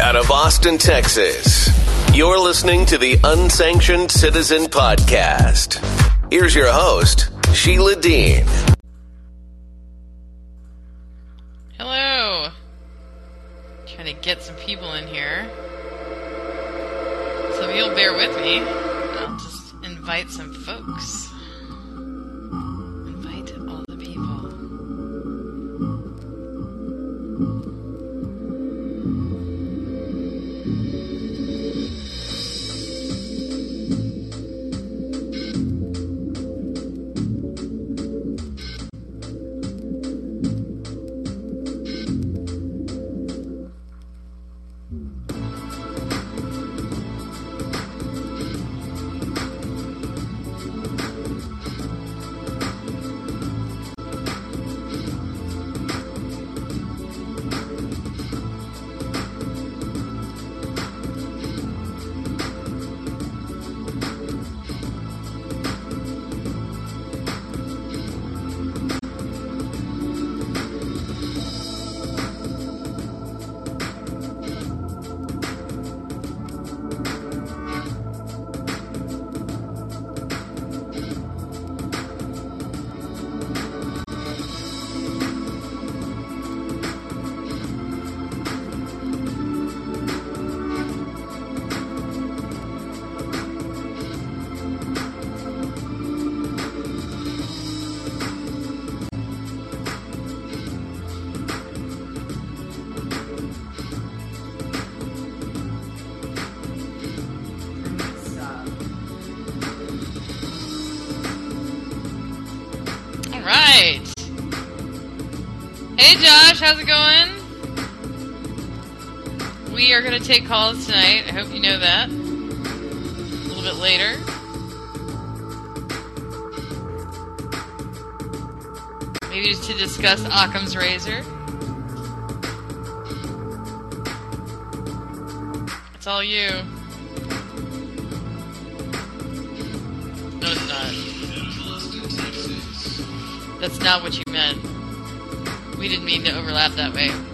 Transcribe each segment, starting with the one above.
out of Austin, Texas. You're listening to the Unsanctioned Citizen Podcast. Here's your host, Sheila Dean. Hello. Trying to get some people in here. So if you'll bear with me, I'll just invite some folks. Hey Josh, how's it going? We are going to take calls tonight. I hope you know that. A little bit later. Maybe to discuss Occam's razor. It's all you. No, it's not. That's not what you mean to overlap that way.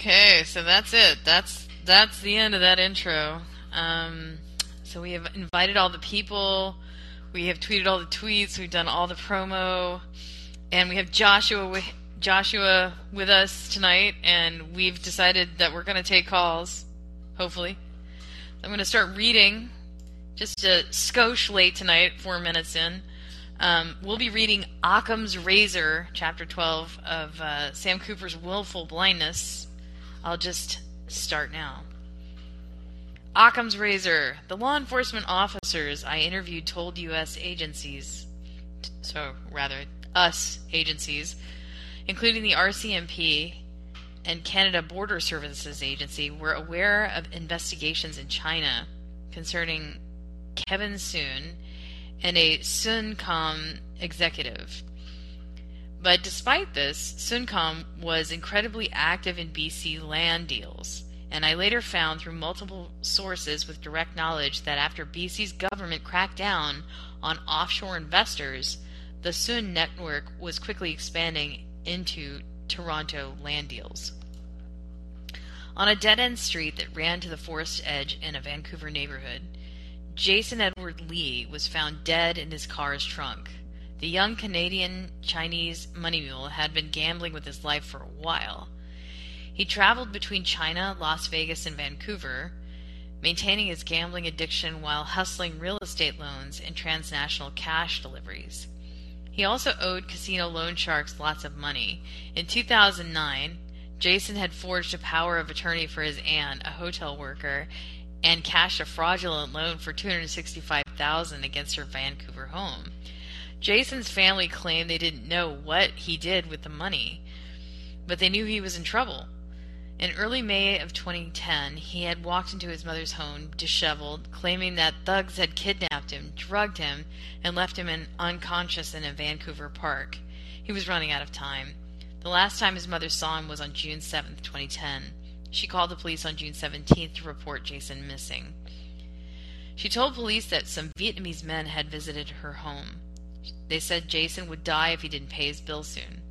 Okay, so that's it. That's that's the end of that intro. Um, so we have invited all the people. We have tweeted all the tweets. We've done all the promo, and we have Joshua with Joshua with us tonight. And we've decided that we're going to take calls. Hopefully, I'm going to start reading. Just a skosh late tonight, four minutes in. Um, we'll be reading Occam's Razor, chapter 12 of uh, Sam Cooper's Wilful Blindness. I'll just start now. Occam's Razor. The law enforcement officers I interviewed told U.S. agencies, so rather, us agencies, including the RCMP and Canada Border Services Agency, were aware of investigations in China concerning Kevin Soon and a Suncom executive. But despite this, Suncom was incredibly active in BC land deals, and I later found through multiple sources with direct knowledge that after BC's government cracked down on offshore investors, the Sun network was quickly expanding into Toronto land deals. On a dead end street that ran to the forest edge in a Vancouver neighborhood, Jason Edward Lee was found dead in his car's trunk. The young Canadian Chinese money mule had been gambling with his life for a while. He traveled between China, Las Vegas, and Vancouver, maintaining his gambling addiction while hustling real estate loans and transnational cash deliveries. He also owed casino loan sharks lots of money. In 2009, Jason had forged a power of attorney for his aunt, a hotel worker, and cashed a fraudulent loan for 265,000 against her Vancouver home. Jason's family claimed they didn't know what he did with the money, but they knew he was in trouble. In early May of 2010, he had walked into his mother's home disheveled, claiming that thugs had kidnapped him, drugged him, and left him in, unconscious in a Vancouver park. He was running out of time. The last time his mother saw him was on June 7, 2010. She called the police on June 17th to report Jason missing. She told police that some Vietnamese men had visited her home. They said Jason would die if he didn't pay his bill soon.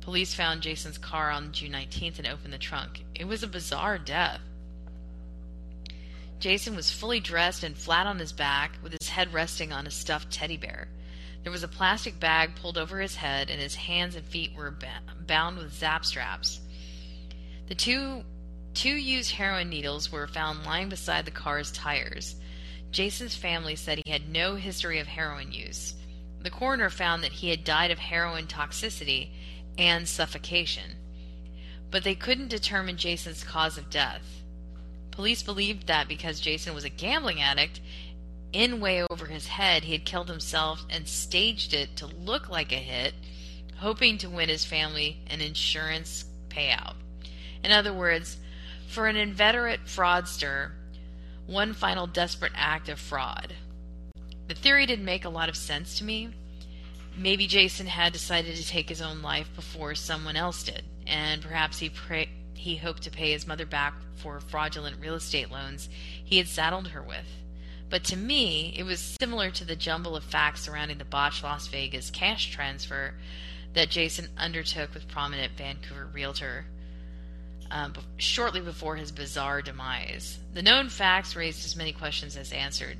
Police found Jason's car on June 19th and opened the trunk. It was a bizarre death. Jason was fully dressed and flat on his back, with his head resting on a stuffed teddy bear. There was a plastic bag pulled over his head, and his hands and feet were bound with zap straps. The two two used heroin needles were found lying beside the car's tires. Jason's family said he had no history of heroin use. The coroner found that he had died of heroin toxicity and suffocation. But they couldn't determine Jason's cause of death. Police believed that because Jason was a gambling addict, in way over his head, he had killed himself and staged it to look like a hit, hoping to win his family an insurance payout. In other words, for an inveterate fraudster, one final desperate act of fraud. The theory didn't make a lot of sense to me, maybe Jason had decided to take his own life before someone else did, and perhaps he pra- he hoped to pay his mother back for fraudulent real estate loans he had saddled her with. But to me, it was similar to the jumble of facts surrounding the botched Las Vegas cash transfer that Jason undertook with prominent Vancouver realtor um, shortly before his bizarre demise. The known facts raised as many questions as answered.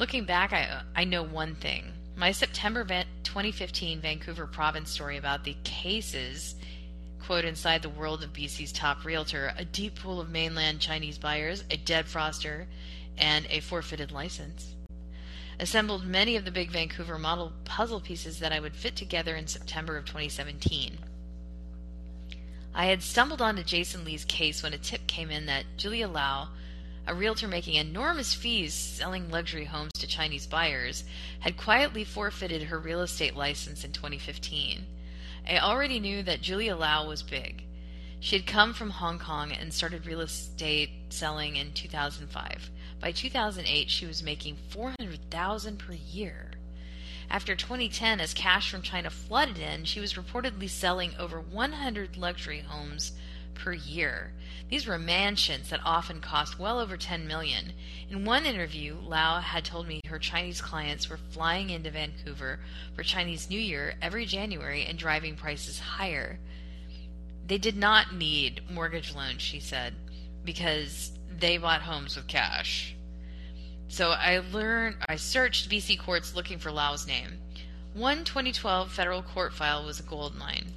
Looking back, I, I know one thing. My September 2015 Vancouver province story about the cases, quote, inside the world of BC's top realtor, a deep pool of mainland Chinese buyers, a dead froster, and a forfeited license, assembled many of the big Vancouver model puzzle pieces that I would fit together in September of 2017. I had stumbled onto Jason Lee's case when a tip came in that Julia Lau a realtor making enormous fees selling luxury homes to Chinese buyers, had quietly forfeited her real estate license in 2015. I already knew that Julia Lau was big. She had come from Hong Kong and started real estate selling in 2005. By 2008, she was making 400,000 per year. After 2010, as cash from China flooded in, she was reportedly selling over 100 luxury homes per year. These were mansions that often cost well over 10 million. In one interview, Lau had told me her Chinese clients were flying into Vancouver for Chinese New Year every January and driving prices higher. They did not need mortgage loans, she said, because they bought homes with cash. So I learned I searched BC courts looking for Lau's name. One 2012 federal court file was a gold mine.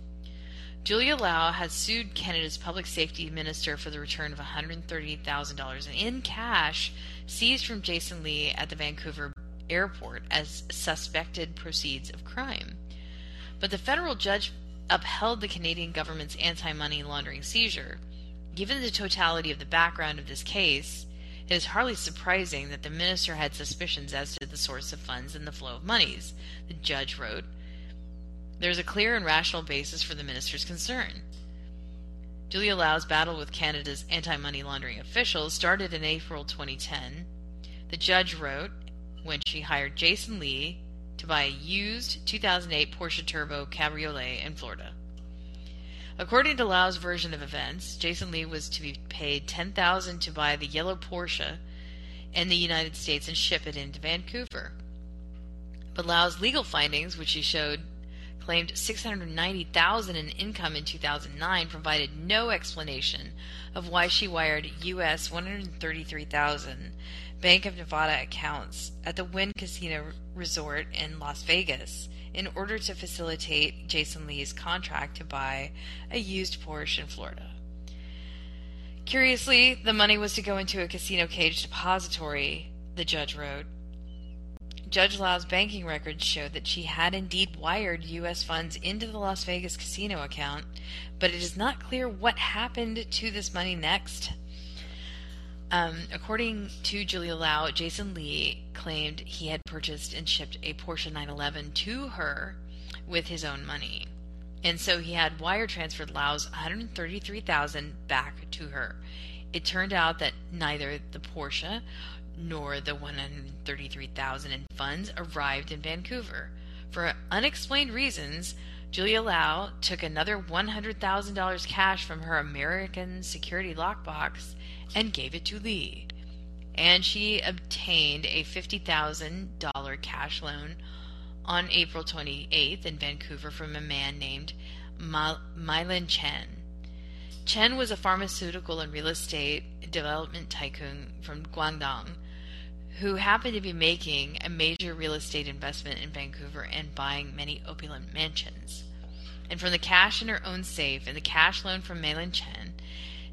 Julia Lau has sued Canada's public safety minister for the return of $130,000 in cash seized from Jason Lee at the Vancouver airport as suspected proceeds of crime. But the federal judge upheld the Canadian government's anti money laundering seizure. Given the totality of the background of this case, it is hardly surprising that the minister had suspicions as to the source of funds and the flow of monies, the judge wrote. There is a clear and rational basis for the minister's concern. Julia Lau's battle with Canada's anti money laundering officials started in April 2010. The judge wrote when she hired Jason Lee to buy a used 2008 Porsche Turbo Cabriolet in Florida. According to Lau's version of events, Jason Lee was to be paid 10000 to buy the yellow Porsche in the United States and ship it into Vancouver. But Lau's legal findings, which he showed claimed 690,000 in income in 2009 provided no explanation of why she wired US 133,000 Bank of Nevada accounts at the Wynn Casino Resort in Las Vegas in order to facilitate Jason Lee's contract to buy a used Porsche in Florida. Curiously, the money was to go into a casino cage depository, the judge wrote. Judge Lau's banking records showed that she had indeed wired U.S. funds into the Las Vegas casino account, but it is not clear what happened to this money next. Um, according to Julia Lau, Jason Lee claimed he had purchased and shipped a Porsche 911 to her with his own money. And so he had wire transferred Lau's 133,000 back to her. It turned out that neither the Porsche nor the 133,000 in funds arrived in Vancouver. For unexplained reasons, Julia Lau took another $100,000 cash from her American security lockbox and gave it to Lee. And she obtained a $50,000 cash loan on April 28th in Vancouver from a man named Mylan Chen. Chen was a pharmaceutical and real estate development tycoon from Guangdong who happened to be making a major real estate investment in Vancouver and buying many opulent mansions. And from the cash in her own safe and the cash loan from Mylan Chen,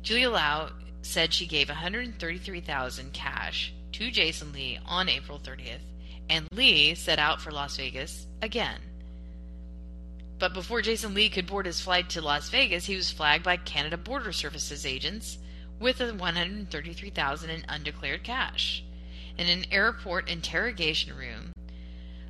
Julia Lau said she gave 133,000 cash to Jason Lee on April 30th, and Lee set out for Las Vegas again. But before Jason Lee could board his flight to Las Vegas, he was flagged by Canada Border Services agents with a 133,000 in undeclared cash. In an airport interrogation room,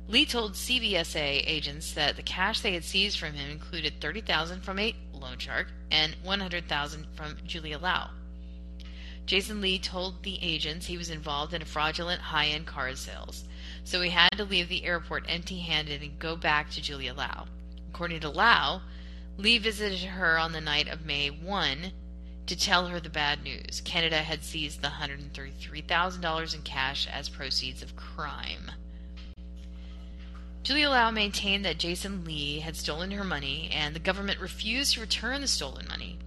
Lee told CBSA agents that the cash they had seized from him included 30,000 from a loan shark and 100,000 from Julia Lau. Jason Lee told the agents he was involved in a fraudulent high-end car sales, so he had to leave the airport empty-handed and go back to Julia Lau. According to Lau, Lee visited her on the night of May 1 to tell her the bad news. Canada had seized the $133,000 in cash as proceeds of crime. Julia Lau maintained that Jason Lee had stolen her money and the government refused to return the stolen money.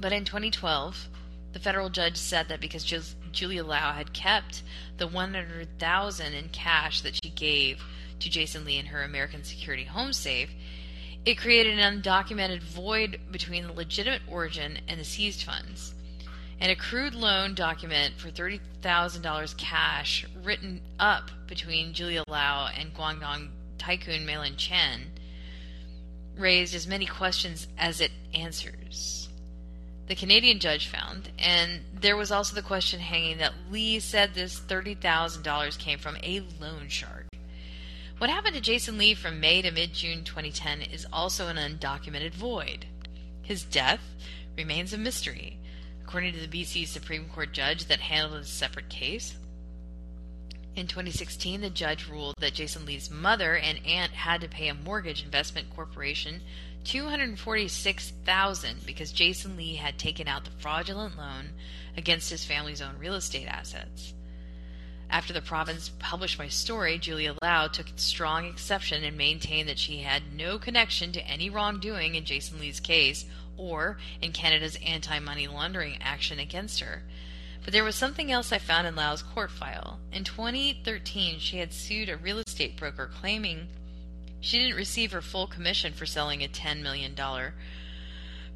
But in 2012, the federal judge said that because Julia Lau had kept the 100,000 in cash that she gave to Jason Lee in her American Security home safe, it created an undocumented void between the legitimate origin and the seized funds. An accrued loan document for $30,000 cash written up between Julia Lau and Guangdong tycoon Mylan Chen raised as many questions as it answers the Canadian judge found. And there was also the question hanging that Lee said this $30,000 came from a loan shark. What happened to Jason Lee from May to mid June 2010 is also an undocumented void. His death remains a mystery, according to the BC Supreme Court judge that handled a separate case. In 2016, the judge ruled that Jason Lee's mother and aunt had to pay a mortgage investment corporation 246,000 because Jason Lee had taken out the fraudulent loan against his family's own real estate assets. After the province published my story, Julia Lau took strong exception and maintained that she had no connection to any wrongdoing in Jason Lee's case or in Canada's anti money laundering action against her. But there was something else I found in Lau's court file. In 2013, she had sued a real estate broker claiming she didn't receive her full commission for selling a $10 million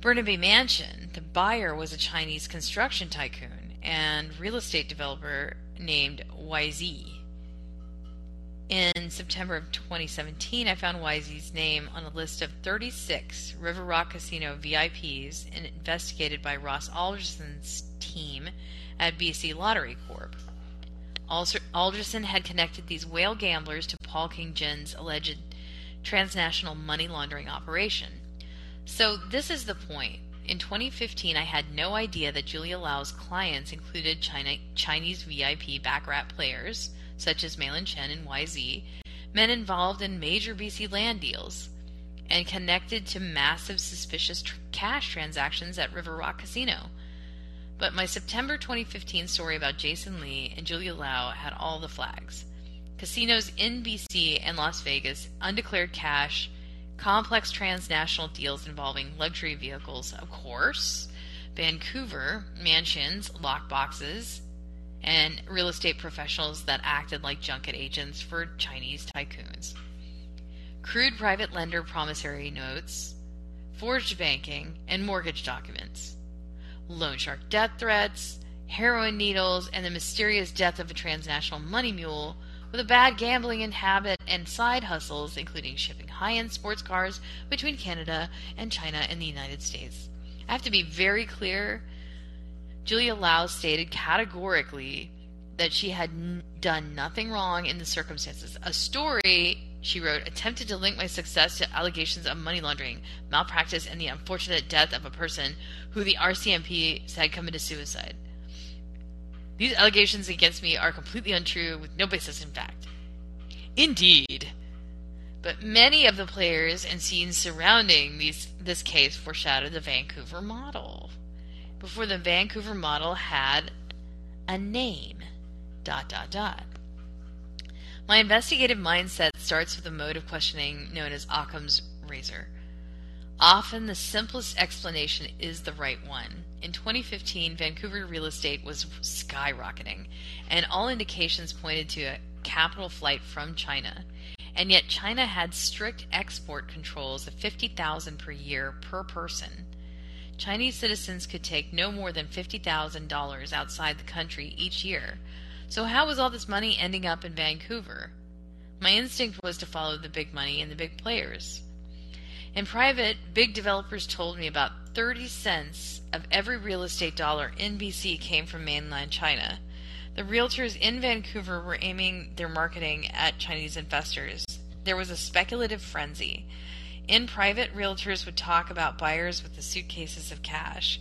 Burnaby mansion. The buyer was a Chinese construction tycoon and real estate developer named YZ. In September of 2017, I found YZ's name on a list of 36 River Rock Casino VIPs investigated by Ross Alderson's team at BC Lottery Corp. Alderson had connected these whale gamblers to Paul King Jin's alleged transnational money laundering operation. So, this is the point. In 2015, I had no idea that Julia Lau's clients included China, Chinese VIP baccarat players, such as Mylan Chen and YZ, men involved in major BC land deals, and connected to massive suspicious tr- cash transactions at River Rock Casino. But my September 2015 story about Jason Lee and Julia Lau had all the flags casinos in BC and Las Vegas, undeclared cash, complex transnational deals involving luxury vehicles, of course, Vancouver, mansions, lockboxes, and real estate professionals that acted like junket agents for Chinese tycoons. Crude private lender promissory notes, forged banking, and mortgage documents. Loan shark death threats, heroin needles, and the mysterious death of a transnational money mule with a bad gambling habit and side hustles, including shipping high end sports cars between Canada and China and the United States. I have to be very clear. Julia Lau stated categorically that she had n- done nothing wrong in the circumstances. A story, she wrote, attempted to link my success to allegations of money laundering, malpractice, and the unfortunate death of a person who the RCMP said committed suicide. These allegations against me are completely untrue with no basis in fact. Indeed. But many of the players and scenes surrounding these, this case foreshadowed the Vancouver model. Before the Vancouver model had a name. Dot, dot, dot. My investigative mindset starts with a mode of questioning known as Occam's razor. Often the simplest explanation is the right one. In 2015, Vancouver real estate was skyrocketing, and all indications pointed to a capital flight from China. And yet China had strict export controls of 50,000 per year per person. Chinese citizens could take no more than $50,000 outside the country each year. So how was all this money ending up in Vancouver? My instinct was to follow the big money and the big players. In private, big developers told me about 30 cents of every real estate dollar in BC came from mainland China. The realtors in Vancouver were aiming their marketing at Chinese investors. There was a speculative frenzy. In private, realtors would talk about buyers with the suitcases of cash.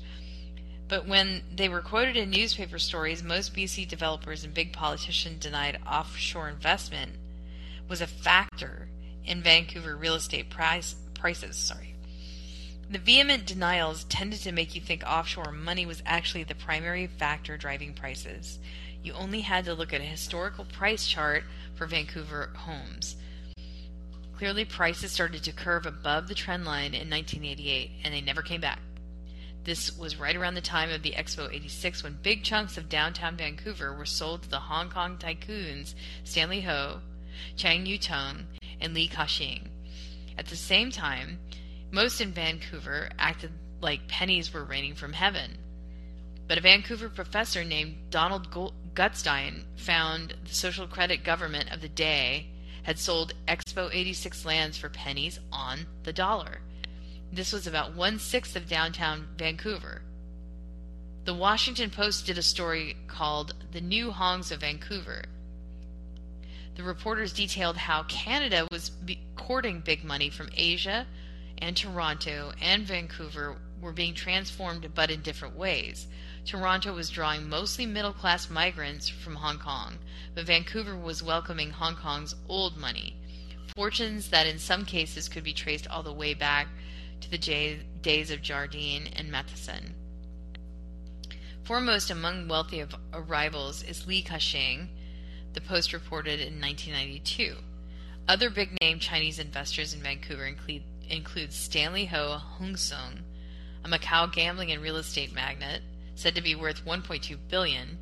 But when they were quoted in newspaper stories, most BC developers and big politicians denied offshore investment was a factor in Vancouver real estate price, prices. Sorry. The vehement denials tended to make you think offshore money was actually the primary factor driving prices. You only had to look at a historical price chart for Vancouver homes. Clearly, prices started to curve above the trend line in 1988, and they never came back. This was right around the time of the Expo 86 when big chunks of downtown Vancouver were sold to the Hong Kong tycoons Stanley Ho, Chang Yu Tung, and Li Ka-shing. At the same time, most in Vancouver acted like pennies were raining from heaven. But a Vancouver professor named Donald Gutstein found the social credit government of the day had sold Expo 86 lands for pennies on the dollar. This was about one sixth of downtown Vancouver. The Washington Post did a story called The New Hongs of Vancouver. The reporters detailed how Canada was courting big money from Asia, and Toronto and Vancouver were being transformed but in different ways. Toronto was drawing mostly middle class migrants from Hong Kong, but Vancouver was welcoming Hong Kong's old money, fortunes that in some cases could be traced all the way back to the days of Jardine and Matheson. Foremost among wealthy arrivals is Li Ka-shing, the Post reported in 1992. Other big name Chinese investors in Vancouver include, include Stanley Ho Hung Sung, a Macau gambling and real estate magnate said to be worth 1.2 billion,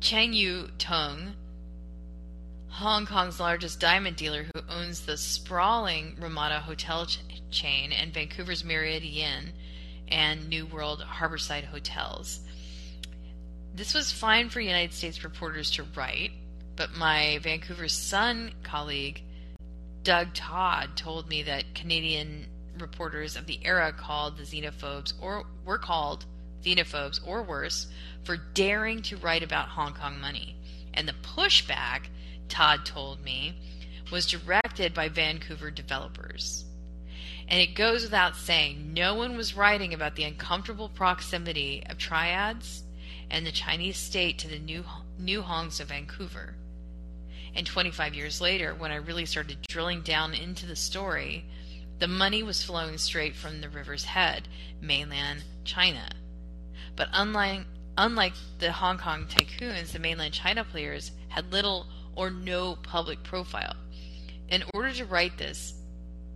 Chang Yu Tung, Hong Kong's largest diamond dealer who owns the sprawling Ramada hotel ch- chain and Vancouver's Marriott Inn and New World Harborside hotels. This was fine for United States reporters to write, but my Vancouver Sun colleague, Doug Todd, told me that Canadian reporters of the era called the xenophobes or were called xenophobes or worse for daring to write about Hong Kong money. And the pushback, Todd told me, was directed by Vancouver developers. And it goes without saying, no one was writing about the uncomfortable proximity of triads and the Chinese state to the new, new Hongs of Vancouver. And 25 years later, when I really started drilling down into the story, the money was flowing straight from the river's head, mainland China. But unlike, unlike the Hong Kong tycoons, the mainland China players had little or no public profile. In order to write this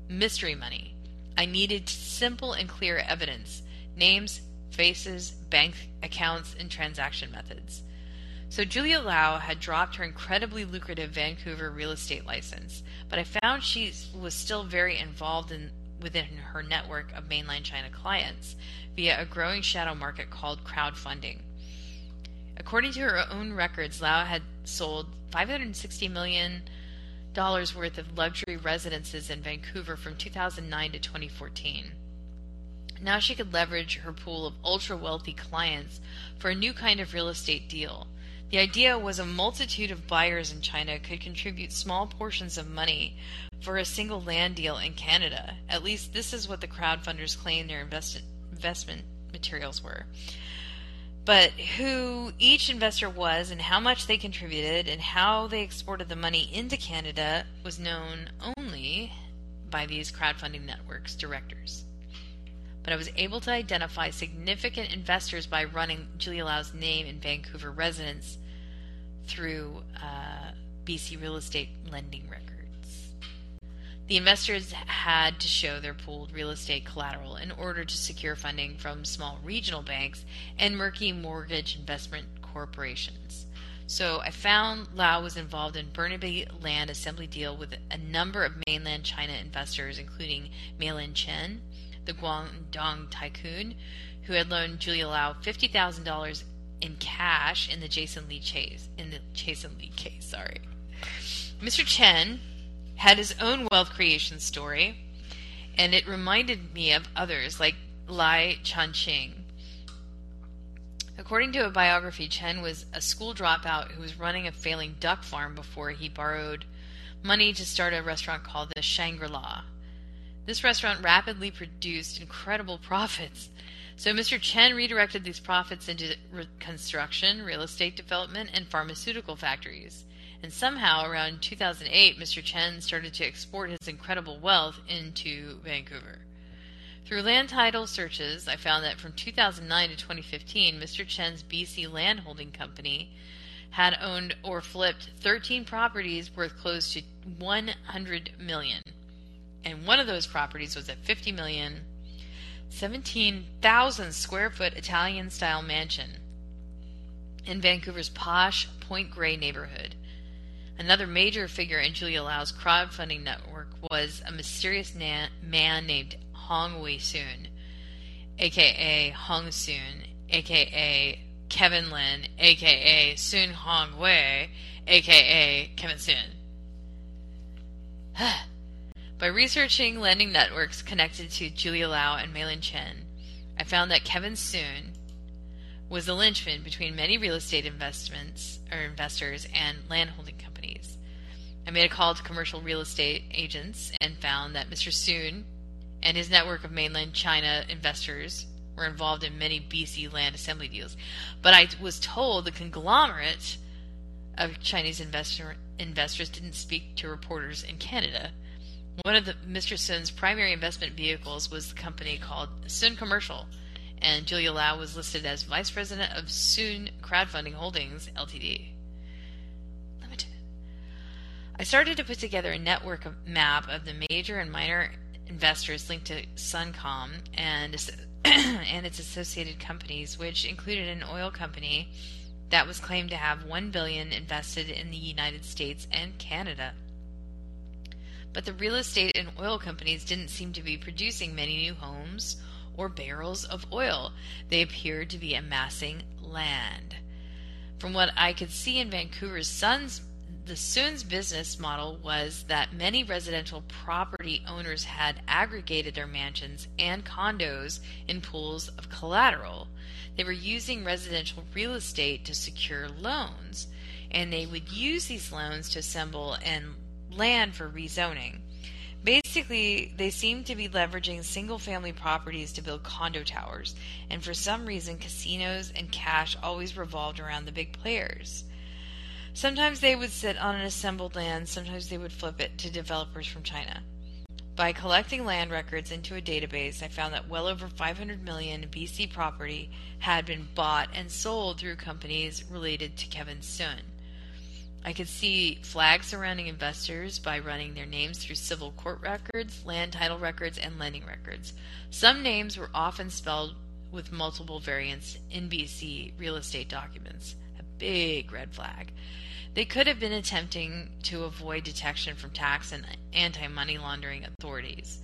mystery money, I needed simple and clear evidence names, faces, bank accounts, and transaction methods. So Julia Lau had dropped her incredibly lucrative Vancouver real estate license, but I found she was still very involved in within her network of mainland China clients via a growing shadow market called crowdfunding. According to her own records, Lau had sold 560 million dollars worth of luxury residences in Vancouver from 2009 to 2014. Now she could leverage her pool of ultra wealthy clients for a new kind of real estate deal. The idea was a multitude of buyers in China could contribute small portions of money for a single land deal in Canada. At least this is what the crowdfunders claimed their invest- investment materials were. But who each investor was and how much they contributed and how they exported the money into Canada was known only by these crowdfunding networks directors. But I was able to identify significant investors by running Julia Lau's name in Vancouver residence through uh, BC real estate lending records. The investors had to show their pooled real estate collateral in order to secure funding from small regional banks and murky mortgage investment corporations. So I found Lau was involved in Burnaby land assembly deal with a number of mainland China investors, including Mei-Lin Chen, the Guangdong tycoon, who had loaned Julia Lau fifty thousand dollars in cash in the Jason Lee chase in the Jason Lee case. Sorry, Mr. Chen had his own wealth creation story, and it reminded me of others like Lai Changxing. According to a biography, Chen was a school dropout who was running a failing duck farm before he borrowed money to start a restaurant called the Shangri La. This restaurant rapidly produced incredible profits. So Mr. Chen redirected these profits into construction, real estate development, and pharmaceutical factories. And somehow, around 2008, Mr. Chen started to export his incredible wealth into Vancouver. Through land title searches, I found that from 2009 to 2015, Mr. Chen's BC Land Holding Company had owned or flipped 13 properties worth close to 100 million. And one of those properties was a 50 million, 17,000 square foot Italian style mansion in Vancouver's posh Point Grey neighborhood. Another major figure in Julia Lau's crowdfunding network was a mysterious na- man named Hong Wei Soon, aka Hong Soon, aka Kevin Lin, aka Soon Hong Wei, aka Kevin Soon. By researching lending networks connected to Julia Lau and Mei-Lin Chen, I found that Kevin Soon was the linchpin between many real estate investments or investors and landholding companies. I made a call to commercial real estate agents and found that Mr. Soon and his network of mainland China investors were involved in many BC land assembly deals. But I was told the conglomerate of Chinese investor, investors didn't speak to reporters in Canada. One of the, Mr. Sun's primary investment vehicles was the company called Sun Commercial, and Julia Lau was listed as Vice President of Sun Crowdfunding Holdings Ltd. Limited. I started to put together a network map of the major and minor investors linked to Suncom and and its associated companies, which included an oil company that was claimed to have 1 billion invested in the United States and Canada. But the real estate and oil companies didn't seem to be producing many new homes or barrels of oil. They appeared to be amassing land. From what I could see in Vancouver's Sun's the Soon's business model was that many residential property owners had aggregated their mansions and condos in pools of collateral. They were using residential real estate to secure loans, and they would use these loans to assemble and land for rezoning. Basically, they seem to be leveraging single family properties to build condo towers, and for some reason, casinos and cash always revolved around the big players. Sometimes they would sit on an assembled land, sometimes they would flip it to developers from China. By collecting land records into a database, I found that well over 500 million BC property had been bought and sold through companies related to Kevin Soon. I could see flags surrounding investors by running their names through civil court records, land title records, and lending records. Some names were often spelled with multiple variants in BC real estate documents. A big red flag. They could have been attempting to avoid detection from tax and anti money laundering authorities.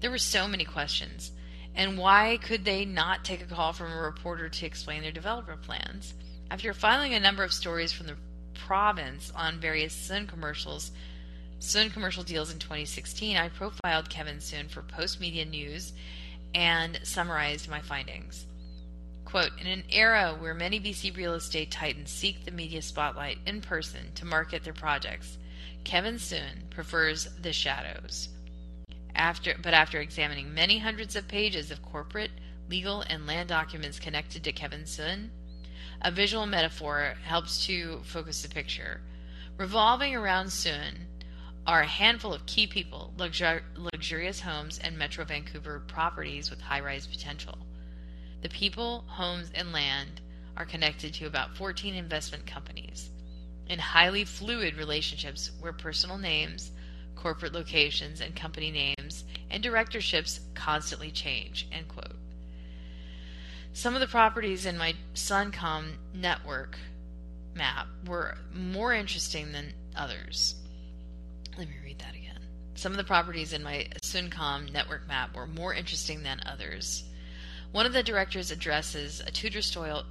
There were so many questions. And why could they not take a call from a reporter to explain their developer plans? After filing a number of stories from the province on various Sun commercials, Sun commercial deals in 2016, I profiled Kevin Sun for Postmedia News and summarized my findings. Quote, in an era where many BC real estate titans seek the media spotlight in person to market their projects, Kevin Sun prefers the shadows. After, but after examining many hundreds of pages of corporate, legal, and land documents connected to Kevin Sun, a visual metaphor helps to focus the picture. Revolving around Sun are a handful of key people, luxur- luxurious homes, and Metro Vancouver properties with high rise potential. The people, homes, and land are connected to about 14 investment companies in highly fluid relationships where personal names, corporate locations, and company names and directorships constantly change. End quote. Some of the properties in my Suncom network map were more interesting than others. Let me read that again. Some of the properties in my Suncom network map were more interesting than others. One of the director's addresses, a Tudor style,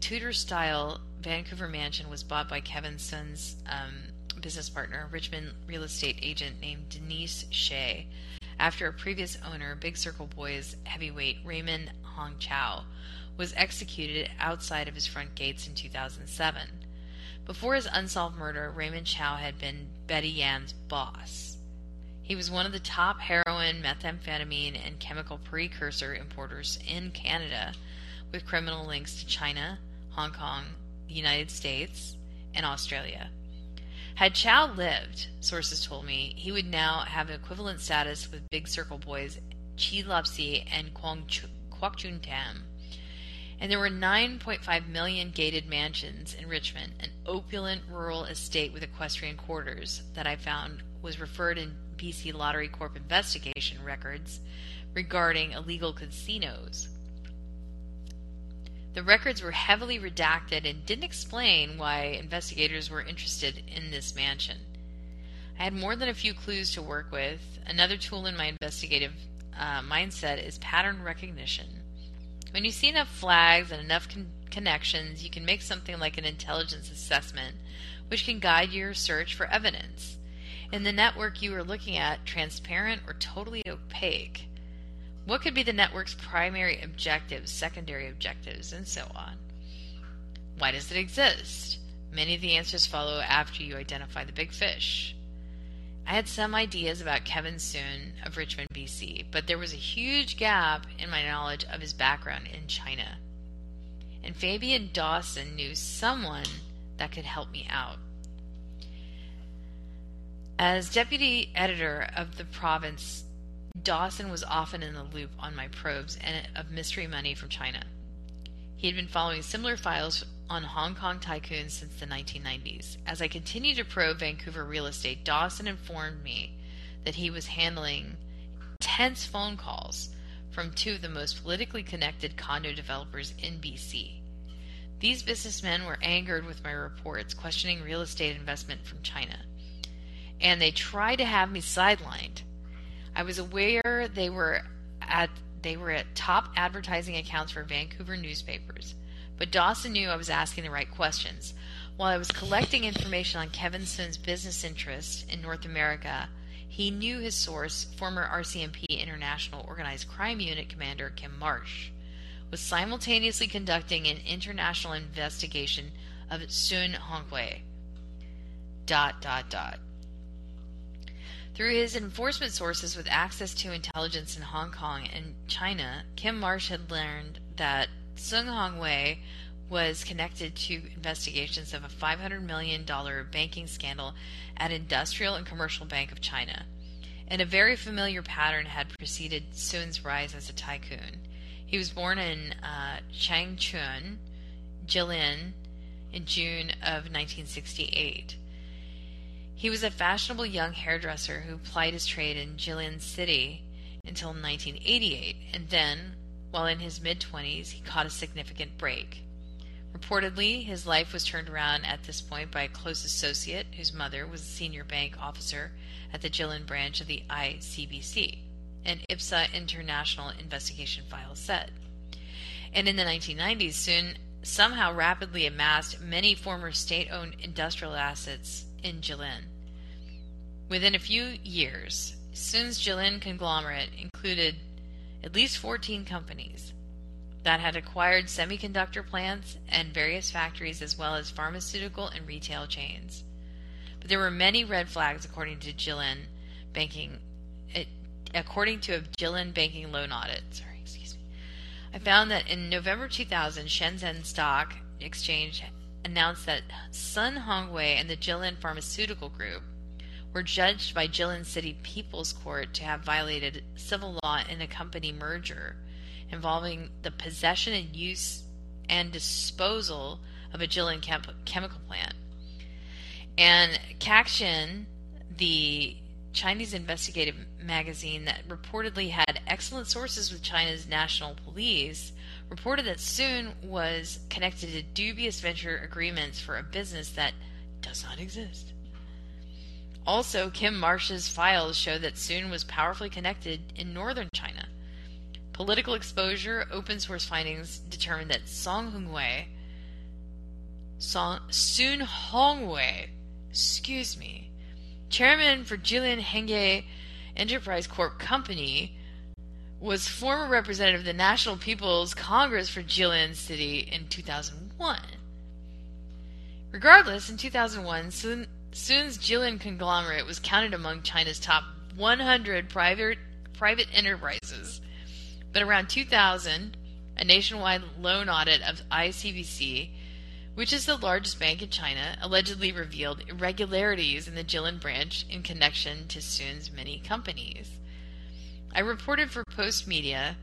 Tudor style Vancouver mansion, was bought by Kevin Sun's um, business partner, Richmond real estate agent named Denise Shea, after a previous owner, Big Circle Boys heavyweight Raymond Hong Chow, was executed outside of his front gates in 2007. Before his unsolved murder, Raymond Chow had been Betty Yan's boss. He was one of the top heroin, methamphetamine, and chemical precursor importers in Canada, with criminal links to China, Hong Kong, the United States, and Australia. Had Chow lived, sources told me, he would now have equivalent status with Big Circle Boys Chi Lop-Si and Kwok Chun Tam. And there were 9.5 million gated mansions in Richmond, an opulent rural estate with equestrian quarters that I found was referred in BC Lottery Corp investigation records regarding illegal casinos. The records were heavily redacted and didn't explain why investigators were interested in this mansion. I had more than a few clues to work with. Another tool in my investigative uh, mindset is pattern recognition. When you see enough flags and enough con- connections, you can make something like an intelligence assessment, which can guide your search for evidence. In the network you are looking at, transparent or totally opaque? What could be the network's primary objectives, secondary objectives, and so on? Why does it exist? Many of the answers follow after you identify the big fish. I had some ideas about Kevin Soon of Richmond, BC, but there was a huge gap in my knowledge of his background in China. And Fabian Dawson knew someone that could help me out. As deputy editor of the province, Dawson was often in the loop on my probes and of mystery money from China. He had been following similar files on Hong Kong tycoons since the 1990s. As I continued to probe Vancouver real estate, Dawson informed me that he was handling tense phone calls from two of the most politically connected condo developers in BC. These businessmen were angered with my reports questioning real estate investment from China and they tried to have me sidelined. I was aware they were at they were at top advertising accounts for Vancouver newspapers, but Dawson knew I was asking the right questions. While I was collecting information on Kevin Sun's business interests in North America, he knew his source, former RCMP International Organized Crime Unit Commander Kim Marsh, was simultaneously conducting an international investigation of Sun Hongwei. Dot dot dot. Through his enforcement sources with access to intelligence in Hong Kong and China, Kim Marsh had learned that Sun Hongwei was connected to investigations of a $500 million banking scandal at Industrial and Commercial Bank of China. And a very familiar pattern had preceded Sun's rise as a tycoon. He was born in uh, Changchun, Jilin, in June of 1968. He was a fashionable young hairdresser who plied his trade in Jilin City until 1988, and then, while in his mid 20s, he caught a significant break. Reportedly, his life was turned around at this point by a close associate whose mother was a senior bank officer at the Jilin branch of the ICBC, an IPSA international investigation file said. And in the 1990s, Soon somehow rapidly amassed many former state owned industrial assets in Jilin. Within a few years, Sun's Jilin conglomerate included at least 14 companies that had acquired semiconductor plants and various factories as well as pharmaceutical and retail chains. But there were many red flags according to Jilin banking eh, according to a Jilin banking loan audit. Sorry, excuse me. I found that in November 2000, Shenzhen Stock Exchange announced that Sun Hongwei and the Jilin Pharmaceutical Group were judged by Jilin City People's Court to have violated civil law in a company merger involving the possession and use and disposal of a Jilin chem- chemical plant. And Caixin, the Chinese investigative magazine that reportedly had excellent sources with China's national police, reported that Soon was connected to dubious venture agreements for a business that does not exist. Also, Kim Marsh's files show that Soon was powerfully connected in northern China. Political exposure, open source findings determined that Song Hongwei, Song, Soon Hongwei, excuse me, chairman for Jilin Hengye Enterprise Corp Company, was former representative of the National People's Congress for Jilin City in 2001. Regardless, in 2001, Soon, Soon's Jilin conglomerate was counted among China's top 100 private private enterprises. But around 2000, a nationwide loan audit of ICBC, which is the largest bank in China, allegedly revealed irregularities in the Jilin branch in connection to Sun's many companies. I reported for Postmedia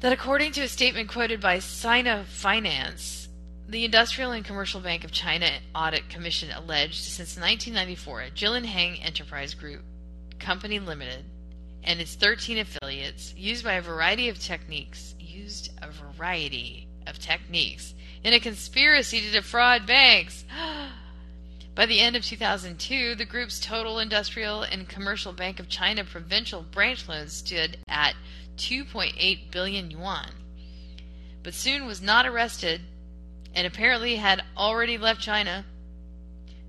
that according to a statement quoted by Sina Finance, the Industrial and Commercial Bank of China Audit Commission alleged since 1994 Jilin Hang Enterprise Group Company Limited and its 13 affiliates used by a variety of techniques used a variety of techniques in a conspiracy to defraud banks. By the end of 2002, the group's total industrial and commercial Bank of China provincial branch loans stood at 2.8 billion yuan. But Soon was not arrested and apparently had already left China.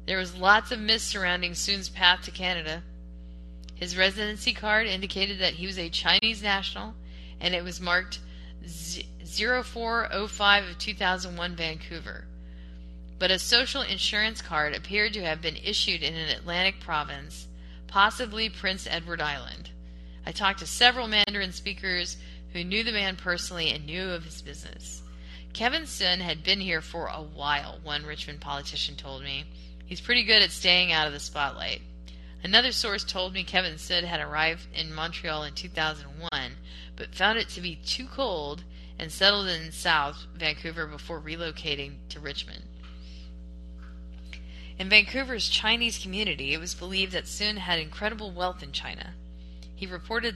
There was lots of mist surrounding Soon's path to Canada. His residency card indicated that he was a Chinese national, and it was marked 0405 of 2001 Vancouver. But a social insurance card appeared to have been issued in an Atlantic province, possibly Prince Edward Island. I talked to several Mandarin speakers who knew the man personally and knew of his business. Kevin Sun had been here for a while, one Richmond politician told me. He's pretty good at staying out of the spotlight. Another source told me Kevin Sun had arrived in Montreal in 2001, but found it to be too cold and settled in South Vancouver before relocating to Richmond. In Vancouver's Chinese community, it was believed that Sun had incredible wealth in China. He reported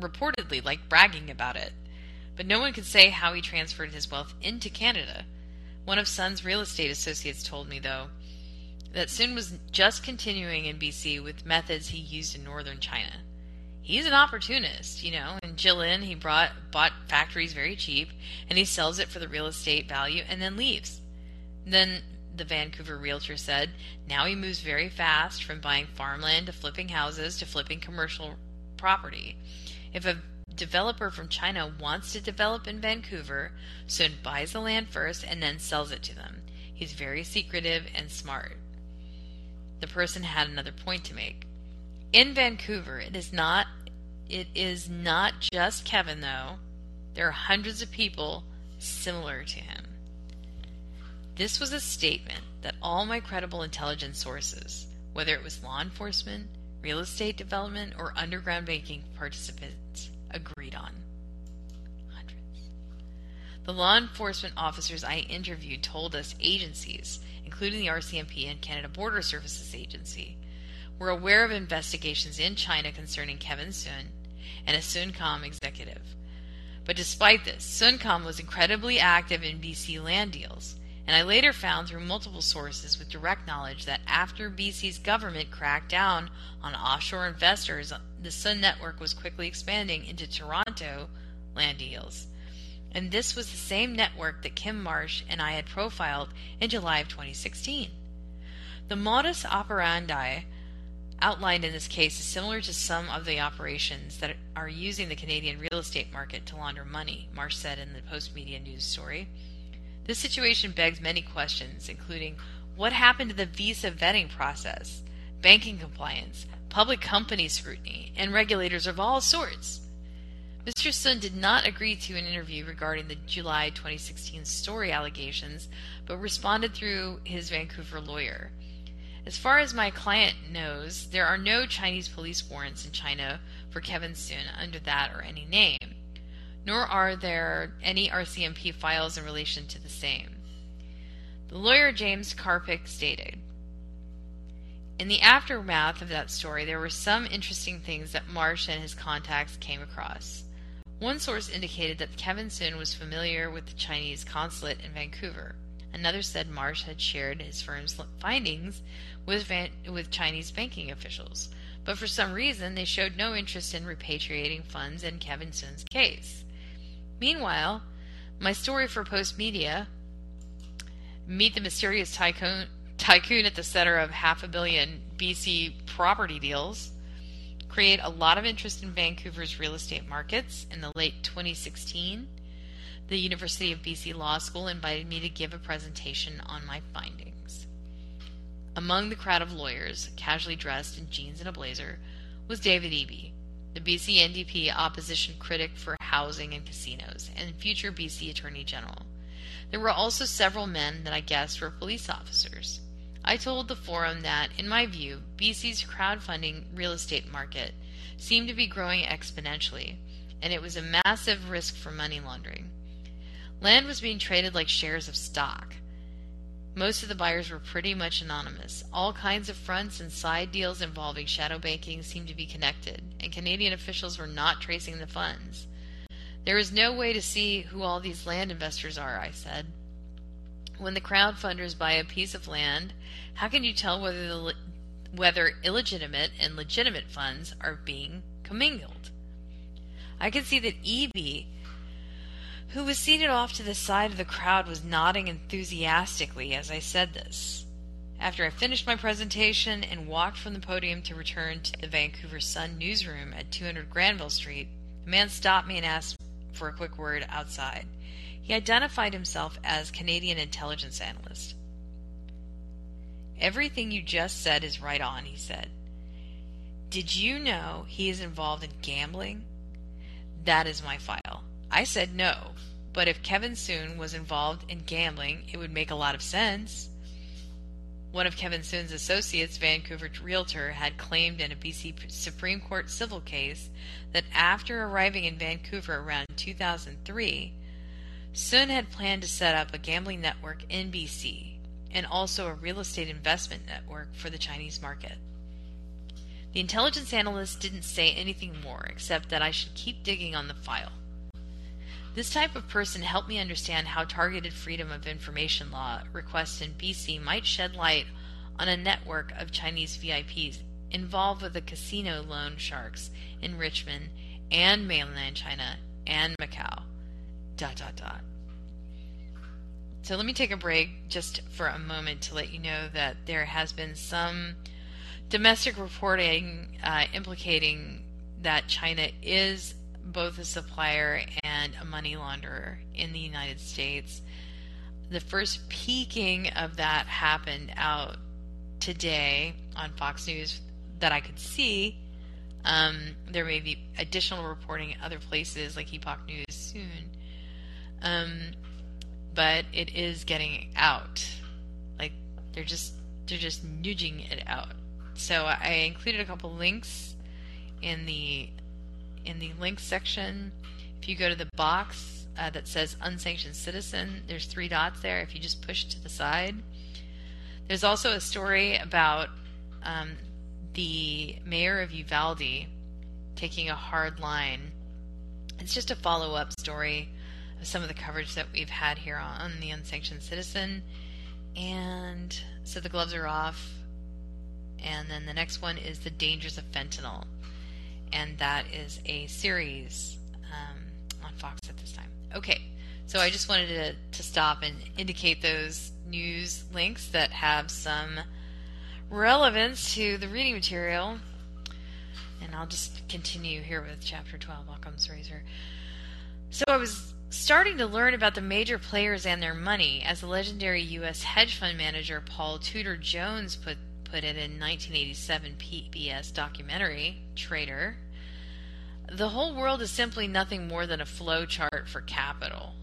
reportedly liked bragging about it, but no one could say how he transferred his wealth into Canada. One of Sun's real estate associates told me, though, that Sun was just continuing in BC with methods he used in northern China. He's an opportunist, you know. In Jilin, he brought bought factories very cheap, and he sells it for the real estate value and then leaves. Then the Vancouver realtor said, now he moves very fast from buying farmland to flipping houses to flipping commercial property. If a developer from China wants to develop in Vancouver, Sun buys the land first and then sells it to them. He's very secretive and smart. The person had another point to make. In Vancouver, it is not it is not just Kevin though. There are hundreds of people similar to him. This was a statement that all my credible intelligence sources, whether it was law enforcement, real estate development, or underground banking participants, agreed on. Hundreds. The law enforcement officers I interviewed told us agencies, including the RCMP and Canada Border Services Agency, were aware of investigations in China concerning Kevin Sun and a Suncom executive. But despite this, Suncom was incredibly active in BC land deals. And I later found through multiple sources with direct knowledge that after BC's government cracked down on offshore investors, the Sun network was quickly expanding into Toronto land deals. And this was the same network that Kim Marsh and I had profiled in July of 2016. The modus operandi outlined in this case is similar to some of the operations that are using the Canadian real estate market to launder money, Marsh said in the Postmedia news story. This situation begs many questions, including what happened to the visa vetting process, banking compliance, public company scrutiny, and regulators of all sorts. Mr. Sun did not agree to an interview regarding the July 2016 story allegations, but responded through his Vancouver lawyer. As far as my client knows, there are no Chinese police warrants in China for Kevin Sun under that or any name nor are there any RCMP files in relation to the same. The lawyer James Karpik stated In the aftermath of that story, there were some interesting things that Marsh and his contacts came across. One source indicated that Kevin Sun was familiar with the Chinese consulate in Vancouver. Another said Marsh had shared his firm's findings with, Van- with Chinese banking officials, but for some reason they showed no interest in repatriating funds in Kevin Sun's case. Meanwhile, my story for Postmedia, Meet the Mysterious Tycoon, tycoon at the center of half a billion BC property deals, create a lot of interest in Vancouver's real estate markets in the late 2016. The University of BC Law School invited me to give a presentation on my findings. Among the crowd of lawyers, casually dressed in jeans and a blazer, was David Eby, the BC NDP opposition critic for housing and casinos, and future BC Attorney General. There were also several men that I guessed were police officers. I told the forum that, in my view, BC's crowdfunding real estate market seemed to be growing exponentially, and it was a massive risk for money laundering. Land was being traded like shares of stock. Most of the buyers were pretty much anonymous. All kinds of fronts and side deals involving shadow banking seemed to be connected, and Canadian officials were not tracing the funds. There is no way to see who all these land investors are, I said. When the crowdfunders buy a piece of land, how can you tell whether the, whether illegitimate and legitimate funds are being commingled? I can see that Eby who was seated off to the side of the crowd, was nodding enthusiastically as I said this. After I finished my presentation and walked from the podium to return to the Vancouver Sun newsroom at 200 Granville Street, a man stopped me and asked for a quick word outside. He identified himself as Canadian intelligence analyst. Everything you just said is right on, he said. Did you know he is involved in gambling? That is my file. I said no, but if Kevin Sun was involved in gambling, it would make a lot of sense. One of Kevin Sun's associates, Vancouver realtor, had claimed in a BC Supreme Court civil case that after arriving in Vancouver around 2003, Sun had planned to set up a gambling network in BC and also a real estate investment network for the Chinese market. The intelligence analyst didn't say anything more except that I should keep digging on the file. This type of person helped me understand how targeted freedom of information law requests in BC might shed light on a network of Chinese VIPs involved with the casino loan sharks in Richmond and mainland China and Macau. Dot dot dot. So let me take a break just for a moment to let you know that there has been some domestic reporting uh, implicating that China is both a supplier and a money launderer in the United States. The first peaking of that happened out today on Fox News that I could see. Um, there may be additional reporting in other places like Epoch News soon. Um, but it is getting out. Like they're just they're just nudging it out. So I included a couple links in the in the links section. If you go to the box uh, that says unsanctioned citizen, there's three dots there. If you just push to the side, there's also a story about um, the mayor of Uvalde taking a hard line It's just a follow up story of some of the coverage that we've had here on the Unsanctioned Citizen. And so the gloves are off. And then the next one is The Dangers of Fentanyl. And that is a series um, on Fox at this time. Okay, so I just wanted to, to stop and indicate those news links that have some relevance to the reading material. And I'll just continue here with chapter 12, Occam's Razor. So I was starting to learn about the major players and their money, as the legendary U.S. hedge fund manager Paul Tudor Jones put, put it in 1987 PBS documentary, Trader. The whole world is simply nothing more than a flow chart for capital.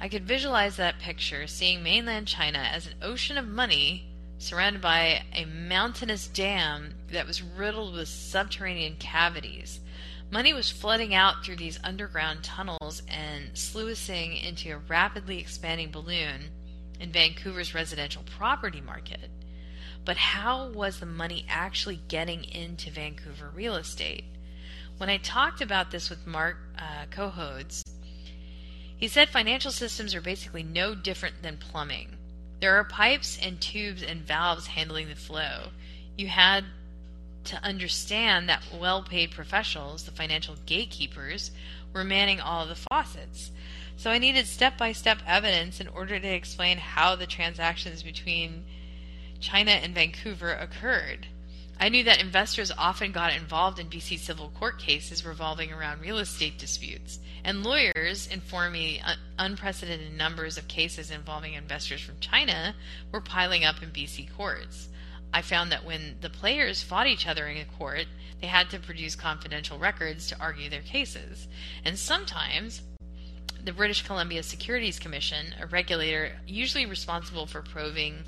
I could visualize that picture, seeing mainland China as an ocean of money surrounded by a mountainous dam that was riddled with subterranean cavities. Money was flooding out through these underground tunnels and sluicing into a rapidly expanding balloon in Vancouver's residential property market. But how was the money actually getting into Vancouver real estate? When I talked about this with Marc uh, Cohodes, he said financial systems are basically no different than plumbing. There are pipes and tubes and valves handling the flow. You had to understand that well paid professionals, the financial gatekeepers, were manning all the faucets. So I needed step by step evidence in order to explain how the transactions between China and Vancouver occurred. I knew that investors often got involved in BC civil court cases revolving around real estate disputes, and lawyers informed me un- unprecedented numbers of cases involving investors from China were piling up in BC courts. I found that when the players fought each other in a court, they had to produce confidential records to argue their cases. And sometimes the British Columbia Securities Commission, a regulator usually responsible for probing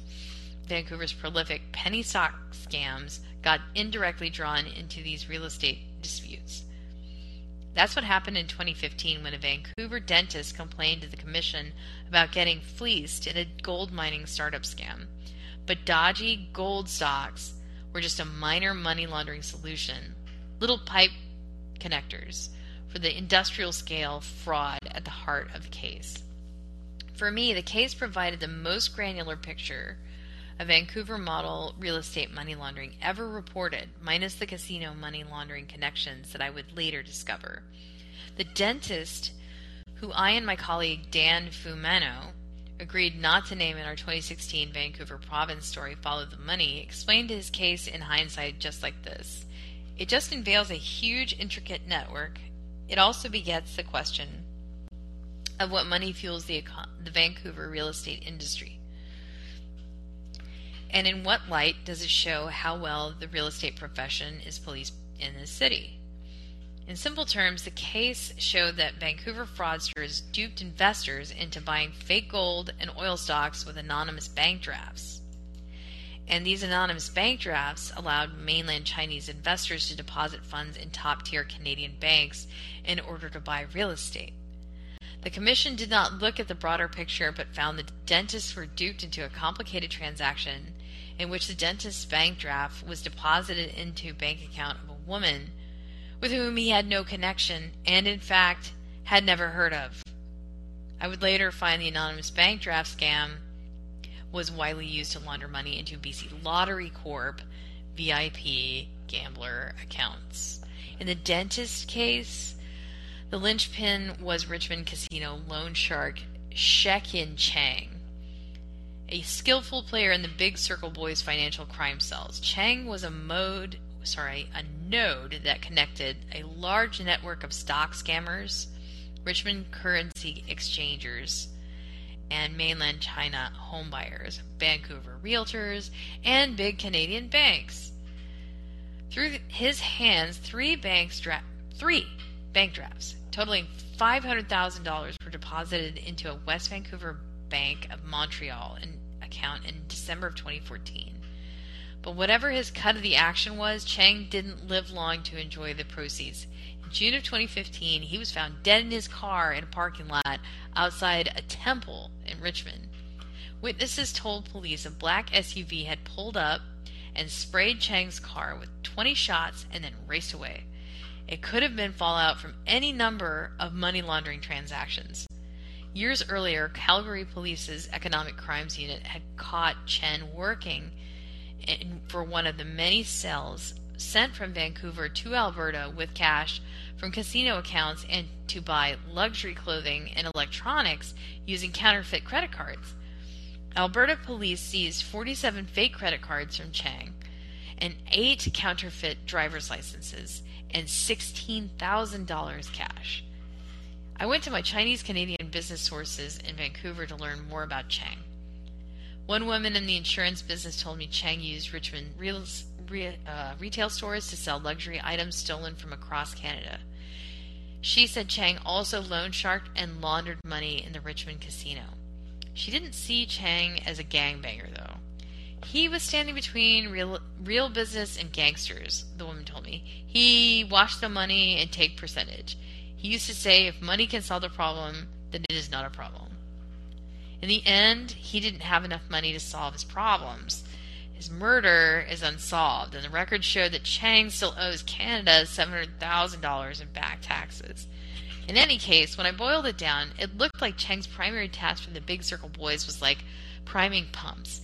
Vancouver's prolific penny stock scams, got indirectly drawn into these real estate disputes. That's what happened in 2015 when a Vancouver dentist complained to the commission about getting fleeced in a gold mining startup scam. But dodgy gold stocks were just a minor money laundering solution, little pipe connectors for the industrial scale fraud at the heart of the case. For me, the case provided the most granular picture a Vancouver model real estate money laundering ever reported, minus the casino money laundering connections that I would later discover. The dentist, who I and my colleague Dan Fumano agreed not to name in our 2016 Vancouver province story, Follow the Money, explained his case in hindsight just like this. It just unveils a huge, intricate network. It also begets the question of what money fuels the, the Vancouver real estate industry. And in what light does it show how well the real estate profession is policed in this city? In simple terms, the case showed that Vancouver fraudsters duped investors into buying fake gold and oil stocks with anonymous bank drafts. And these anonymous bank drafts allowed mainland Chinese investors to deposit funds in top tier Canadian banks in order to buy real estate. The commission did not look at the broader picture but found the dentists were duped into a complicated transaction in which the dentist's bank draft was deposited into bank account of a woman with whom he had no connection and, in fact, had never heard of. I would later find the anonymous bank draft scam was widely used to launder money into BC Lottery Corp VIP gambler accounts. In the dentist case, the linchpin was Richmond Casino loan shark Shek Yin Chang a skillful player in the Big Circle Boys financial crime cells. Chang was a mode, sorry, a node that connected a large network of stock scammers, Richmond currency exchangers, and mainland China homebuyers, Vancouver realtors, and big Canadian banks. Through his hands, three banks dra- three bank drafts totaling $500,000 were deposited into a West Vancouver Bank of Montreal account in December of 2014. But whatever his cut of the action was, Chang didn't live long to enjoy the proceeds. In June of 2015, he was found dead in his car in a parking lot outside a temple in Richmond. Witnesses told police a black SUV had pulled up and sprayed Chang's car with 20 shots and then raced away. It could have been fallout from any number of money laundering transactions. Years earlier, Calgary Police's Economic Crimes Unit had caught Chen working in, for one of the many cells sent from Vancouver to Alberta with cash from casino accounts and to buy luxury clothing and electronics using counterfeit credit cards. Alberta police seized 47 fake credit cards from Chang and eight counterfeit driver's licenses and $16,000 cash. I went to my Chinese Canadian business sources in Vancouver to learn more about Chang. One woman in the insurance business told me Chang used Richmond real, re, uh, retail stores to sell luxury items stolen from across Canada. She said Chang also loan sharked and laundered money in the Richmond casino. She didn't see Chang as a gangbanger, though. He was standing between real, real business and gangsters, the woman told me. He washed the money and take percentage. He used to say, if money can solve the problem, then it is not a problem. In the end, he didn't have enough money to solve his problems. His murder is unsolved, and the records show that Chang still owes Canada $700,000 in back taxes. In any case, when I boiled it down, it looked like Chang's primary task for the Big Circle Boys was like priming pumps.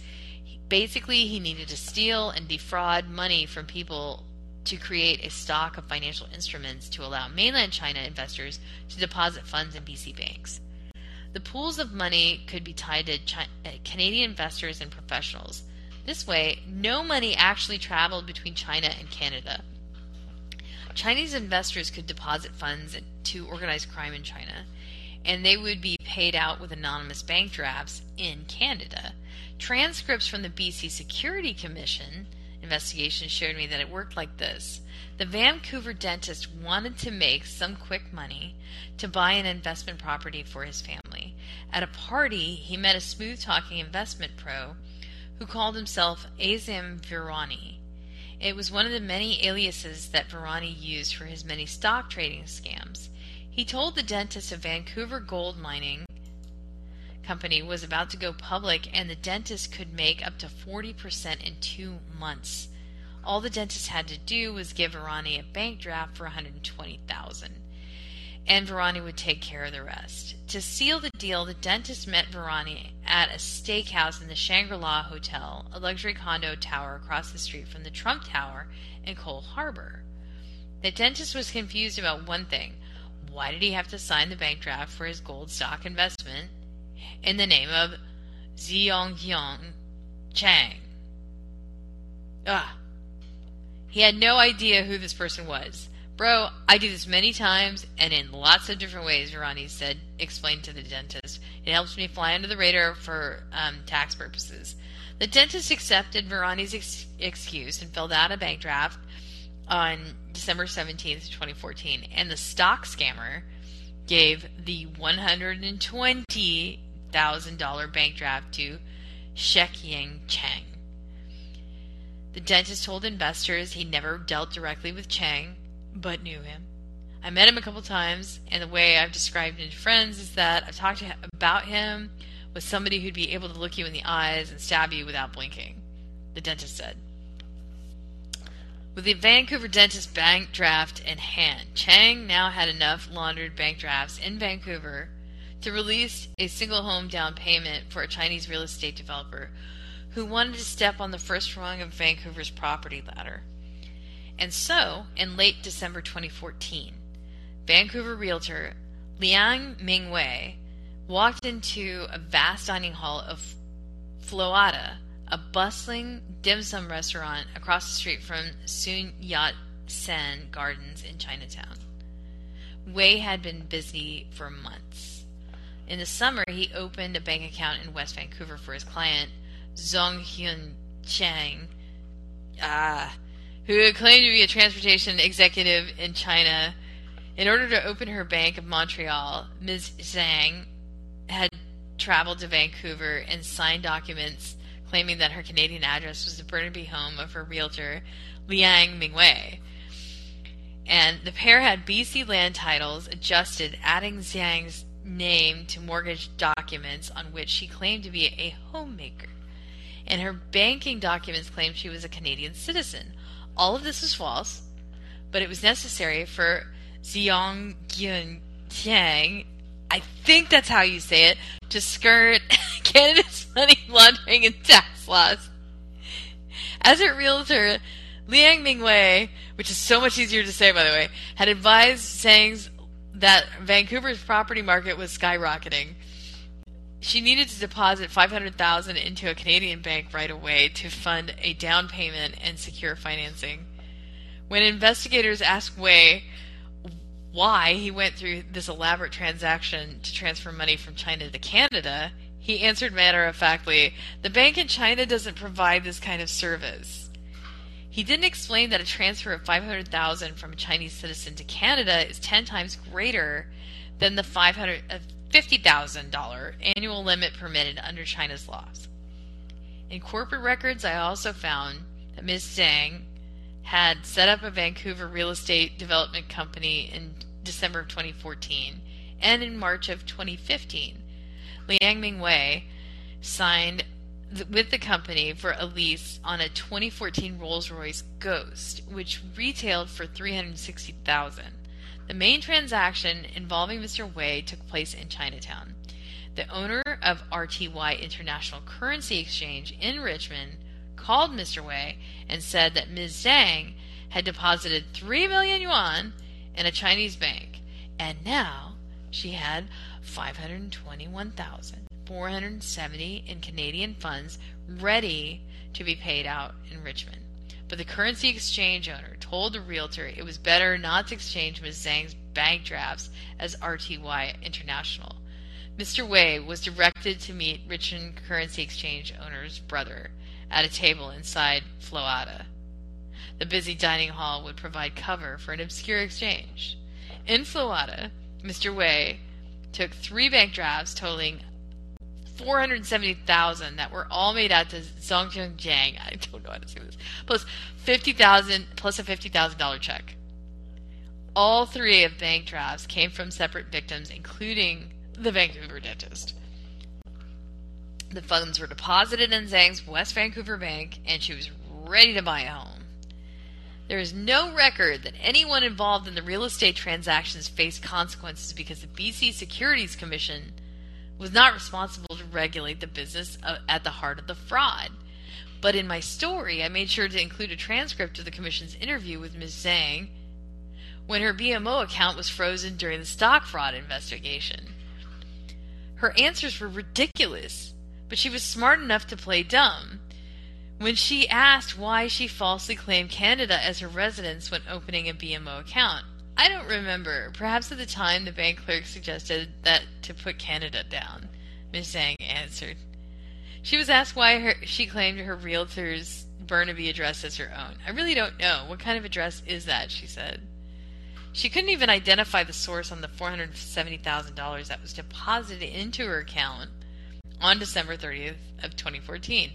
Basically, he needed to steal and defraud money from people to create a stock of financial instruments to allow mainland China investors to deposit funds in BC banks. The pools of money could be tied to China, uh, Canadian investors and professionals. This way, no money actually traveled between China and Canada. Chinese investors could deposit funds to organized crime in China, and they would be paid out with anonymous bank drafts in Canada. Transcripts from the BC Security Commission investigation showed me that it worked like this. The Vancouver dentist wanted to make some quick money to buy an investment property for his family. At a party, he met a smooth talking investment pro who called himself Azim Virani. It was one of the many aliases that Virani used for his many stock trading scams. He told the dentist of Vancouver Gold Mining company was about to go public and the dentist could make up to 40% in two months. All the dentist had to do was give Virani a bank draft for 120000 and Virani would take care of the rest. To seal the deal, the dentist met Virani at a steakhouse in the Shangri-La Hotel, a luxury condo tower across the street from the Trump Tower in Coal Harbour. The dentist was confused about one thing. Why did he have to sign the bank draft for his gold stock investment? In the name of Xionghyang Chang. Ah. He had no idea who this person was. Bro, I do this many times and in lots of different ways, Virani said, explained to the dentist. It helps me fly under the radar for um, tax purposes. The dentist accepted Virani's ex- excuse and filled out a bank draft on December 17th, 2014. And the stock scammer gave the 120 $1,000 bank draft to Shek Shekying Chang. The dentist told investors he never dealt directly with Chang, but knew him. I met him a couple times, and the way I've described him to friends is that I've talked to about him with somebody who'd be able to look you in the eyes and stab you without blinking, the dentist said. With the Vancouver dentist bank draft in hand, Chang now had enough laundered bank drafts in Vancouver to release a single home down payment for a Chinese real estate developer who wanted to step on the first rung of Vancouver's property ladder. And so, in late December 2014, Vancouver realtor Liang Mingwei walked into a vast dining hall of Floata, a bustling dim sum restaurant across the street from Sun Yat sen Gardens in Chinatown. Wei had been busy for months. In the summer, he opened a bank account in West Vancouver for his client, Zong Hyun Chang, uh, who claimed to be a transportation executive in China. In order to open her bank of Montreal, Ms. Zhang had traveled to Vancouver and signed documents claiming that her Canadian address was the Burnaby home of her realtor, Liang Mingwei. And the pair had BC land titles adjusted, adding Zhang's name to mortgage documents on which she claimed to be a homemaker. And her banking documents claimed she was a Canadian citizen. All of this is false, but it was necessary for Xiong Tiang, I think that's how you say it, to skirt Canada's money laundering and tax laws. As a realtor, Liang Mingwei, which is so much easier to say by the way, had advised Zhang's that Vancouver's property market was skyrocketing. She needed to deposit 500,000 into a Canadian bank right away to fund a down payment and secure financing. When investigators asked Wei why he went through this elaborate transaction to transfer money from China to Canada, he answered matter of factly, "The bank in China doesn't provide this kind of service." He didn't explain that a transfer of 500,000 from a Chinese citizen to Canada is 10 times greater than the uh, $50,000 annual limit permitted under China's laws. In corporate records, I also found that Ms. Zhang had set up a Vancouver real estate development company in December of 2014 and in March of 2015. Liang Mingwei signed with the company for a lease on a 2014 Rolls-Royce Ghost, which retailed for 360,000. The main transaction involving Mr. Wei took place in Chinatown. The owner of RTY International Currency Exchange in Richmond called Mr. Wei and said that Ms. Zhang had deposited 3 million yuan in a Chinese bank, and now she had 521,470 in Canadian funds ready to be paid out in Richmond. But the currency exchange owner told the realtor it was better not to exchange Ms. Zhang's bank drafts as RTY International. Mr. Wei was directed to meet Richmond Currency Exchange owner's brother, at a table inside Floata. The busy dining hall would provide cover for an obscure exchange. In Floata, Mr. Wei took three bank drafts totaling 470,000 that were all made out to Zhongcheng Jiang. I don't know how to say this. Plus 50,000 plus a $50,000 check. All three of bank drafts came from separate victims, including the Vancouver dentist. The funds were deposited in Zhang's West Vancouver bank, and she was ready to buy a home. There is no record that anyone involved in the real estate transactions faced consequences because the BC Securities Commission was not responsible to regulate the business uh, at the heart of the fraud. But in my story, I made sure to include a transcript of the Commission's interview with Ms. Zhang when her BMO account was frozen during the stock fraud investigation. Her answers were ridiculous but she was smart enough to play dumb. When she asked why she falsely claimed Canada as her residence when opening a BMO account, I don't remember. Perhaps at the time the bank clerk suggested that to put Canada down. Miss Zhang answered. She was asked why her, she claimed her realtor's Burnaby address as her own. I really don't know. What kind of address is that? She said. She couldn't even identify the source on the $470,000 that was deposited into her account on December 30th of 2014.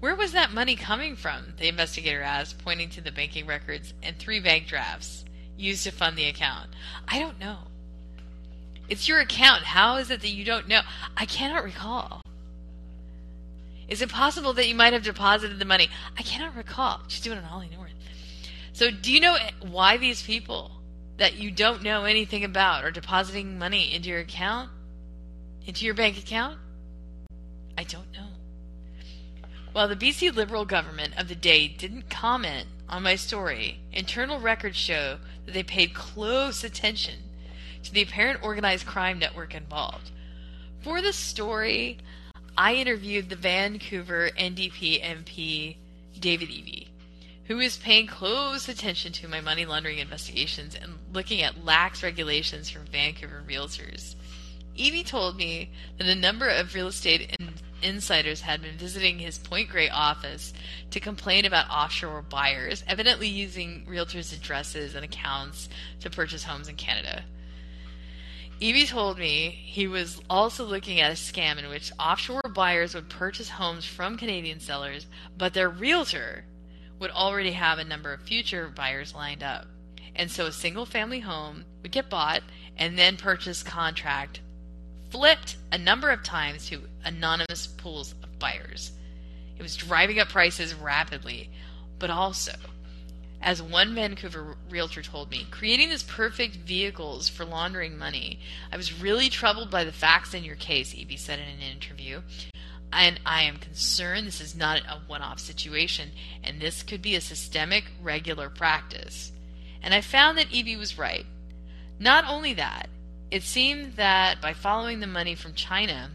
Where was that money coming from? The investigator asked, pointing to the banking records and three bank drafts used to fund the account. I don't know. It's your account. How is it that you don't know? I cannot recall. Is it possible that you might have deposited the money? I cannot recall. She's doing it Ollie North. So, do you know why these people that you don't know anything about are depositing money into your account? Into your bank account? I don't know. While the BC Liberal government of the day didn't comment on my story, internal records show that they paid close attention to the apparent organized crime network involved. For the story, I interviewed the Vancouver NDP MP David Eby, who is paying close attention to my money laundering investigations and looking at lax regulations for Vancouver realtors. Eby told me that a number of real estate insiders had been visiting his Point Grey office to complain about offshore buyers, evidently using realtors' addresses and accounts to purchase homes in Canada. Eby told me he was also looking at a scam in which offshore buyers would purchase homes from Canadian sellers, but their realtor would already have a number of future buyers lined up. And so a single family home would get bought and then purchase contract flipped a number of times to anonymous pools of buyers. It was driving up prices rapidly, but also, As one Vancouver realtor told me, creating these perfect vehicles for laundering money. I was really troubled by the facts in your case, Eby said in an interview. And I am concerned this is not a one off situation, and this could be a systemic, regular practice. And I found that Eby was right. Not only that, it seemed that by following the money from China,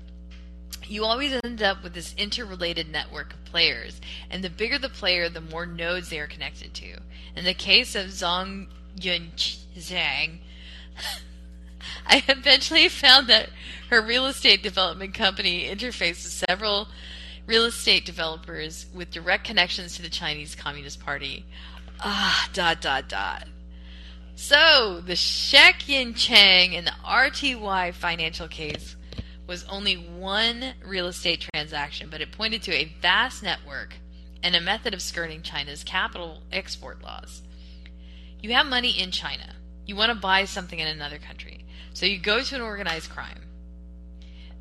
you always end up with this interrelated network of players, and the bigger the player, the more nodes they are connected to. In the case of Zhang Yun Zhang, I eventually found that her real estate development company interfaced with several real estate developers with direct connections to the Chinese Communist Party. Ah, dot, dot, dot. So, the Shek Yin Chang and the RTY financial case was only one real estate transaction, but it pointed to a vast network and a method of skirting China's capital export laws. You have money in China. You want to buy something in another country. So you go to an organized crime.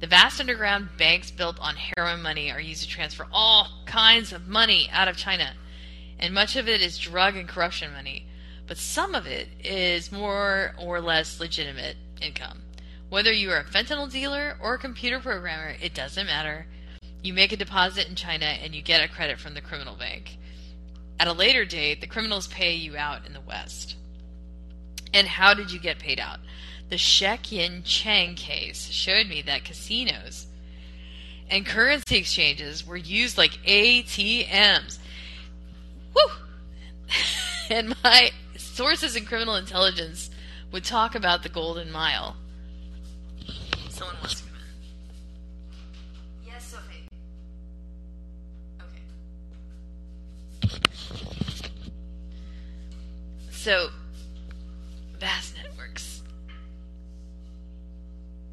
The vast underground banks built on heroin money are used to transfer all kinds of money out of China. And much of it is drug and corruption money. But some of it is more or less legitimate income. Whether you are a fentanyl dealer or a computer programmer, it doesn't matter. You make a deposit in China and you get a credit from the criminal bank. At a later date, the criminals pay you out in the West. And how did you get paid out? The Shek Yin Chang case showed me that casinos and currency exchanges were used like ATMs. Woo! and my sources in criminal intelligence would talk about the Golden Mile. Someone wants to come in. Yes, Sophie. Okay. So, vast networks.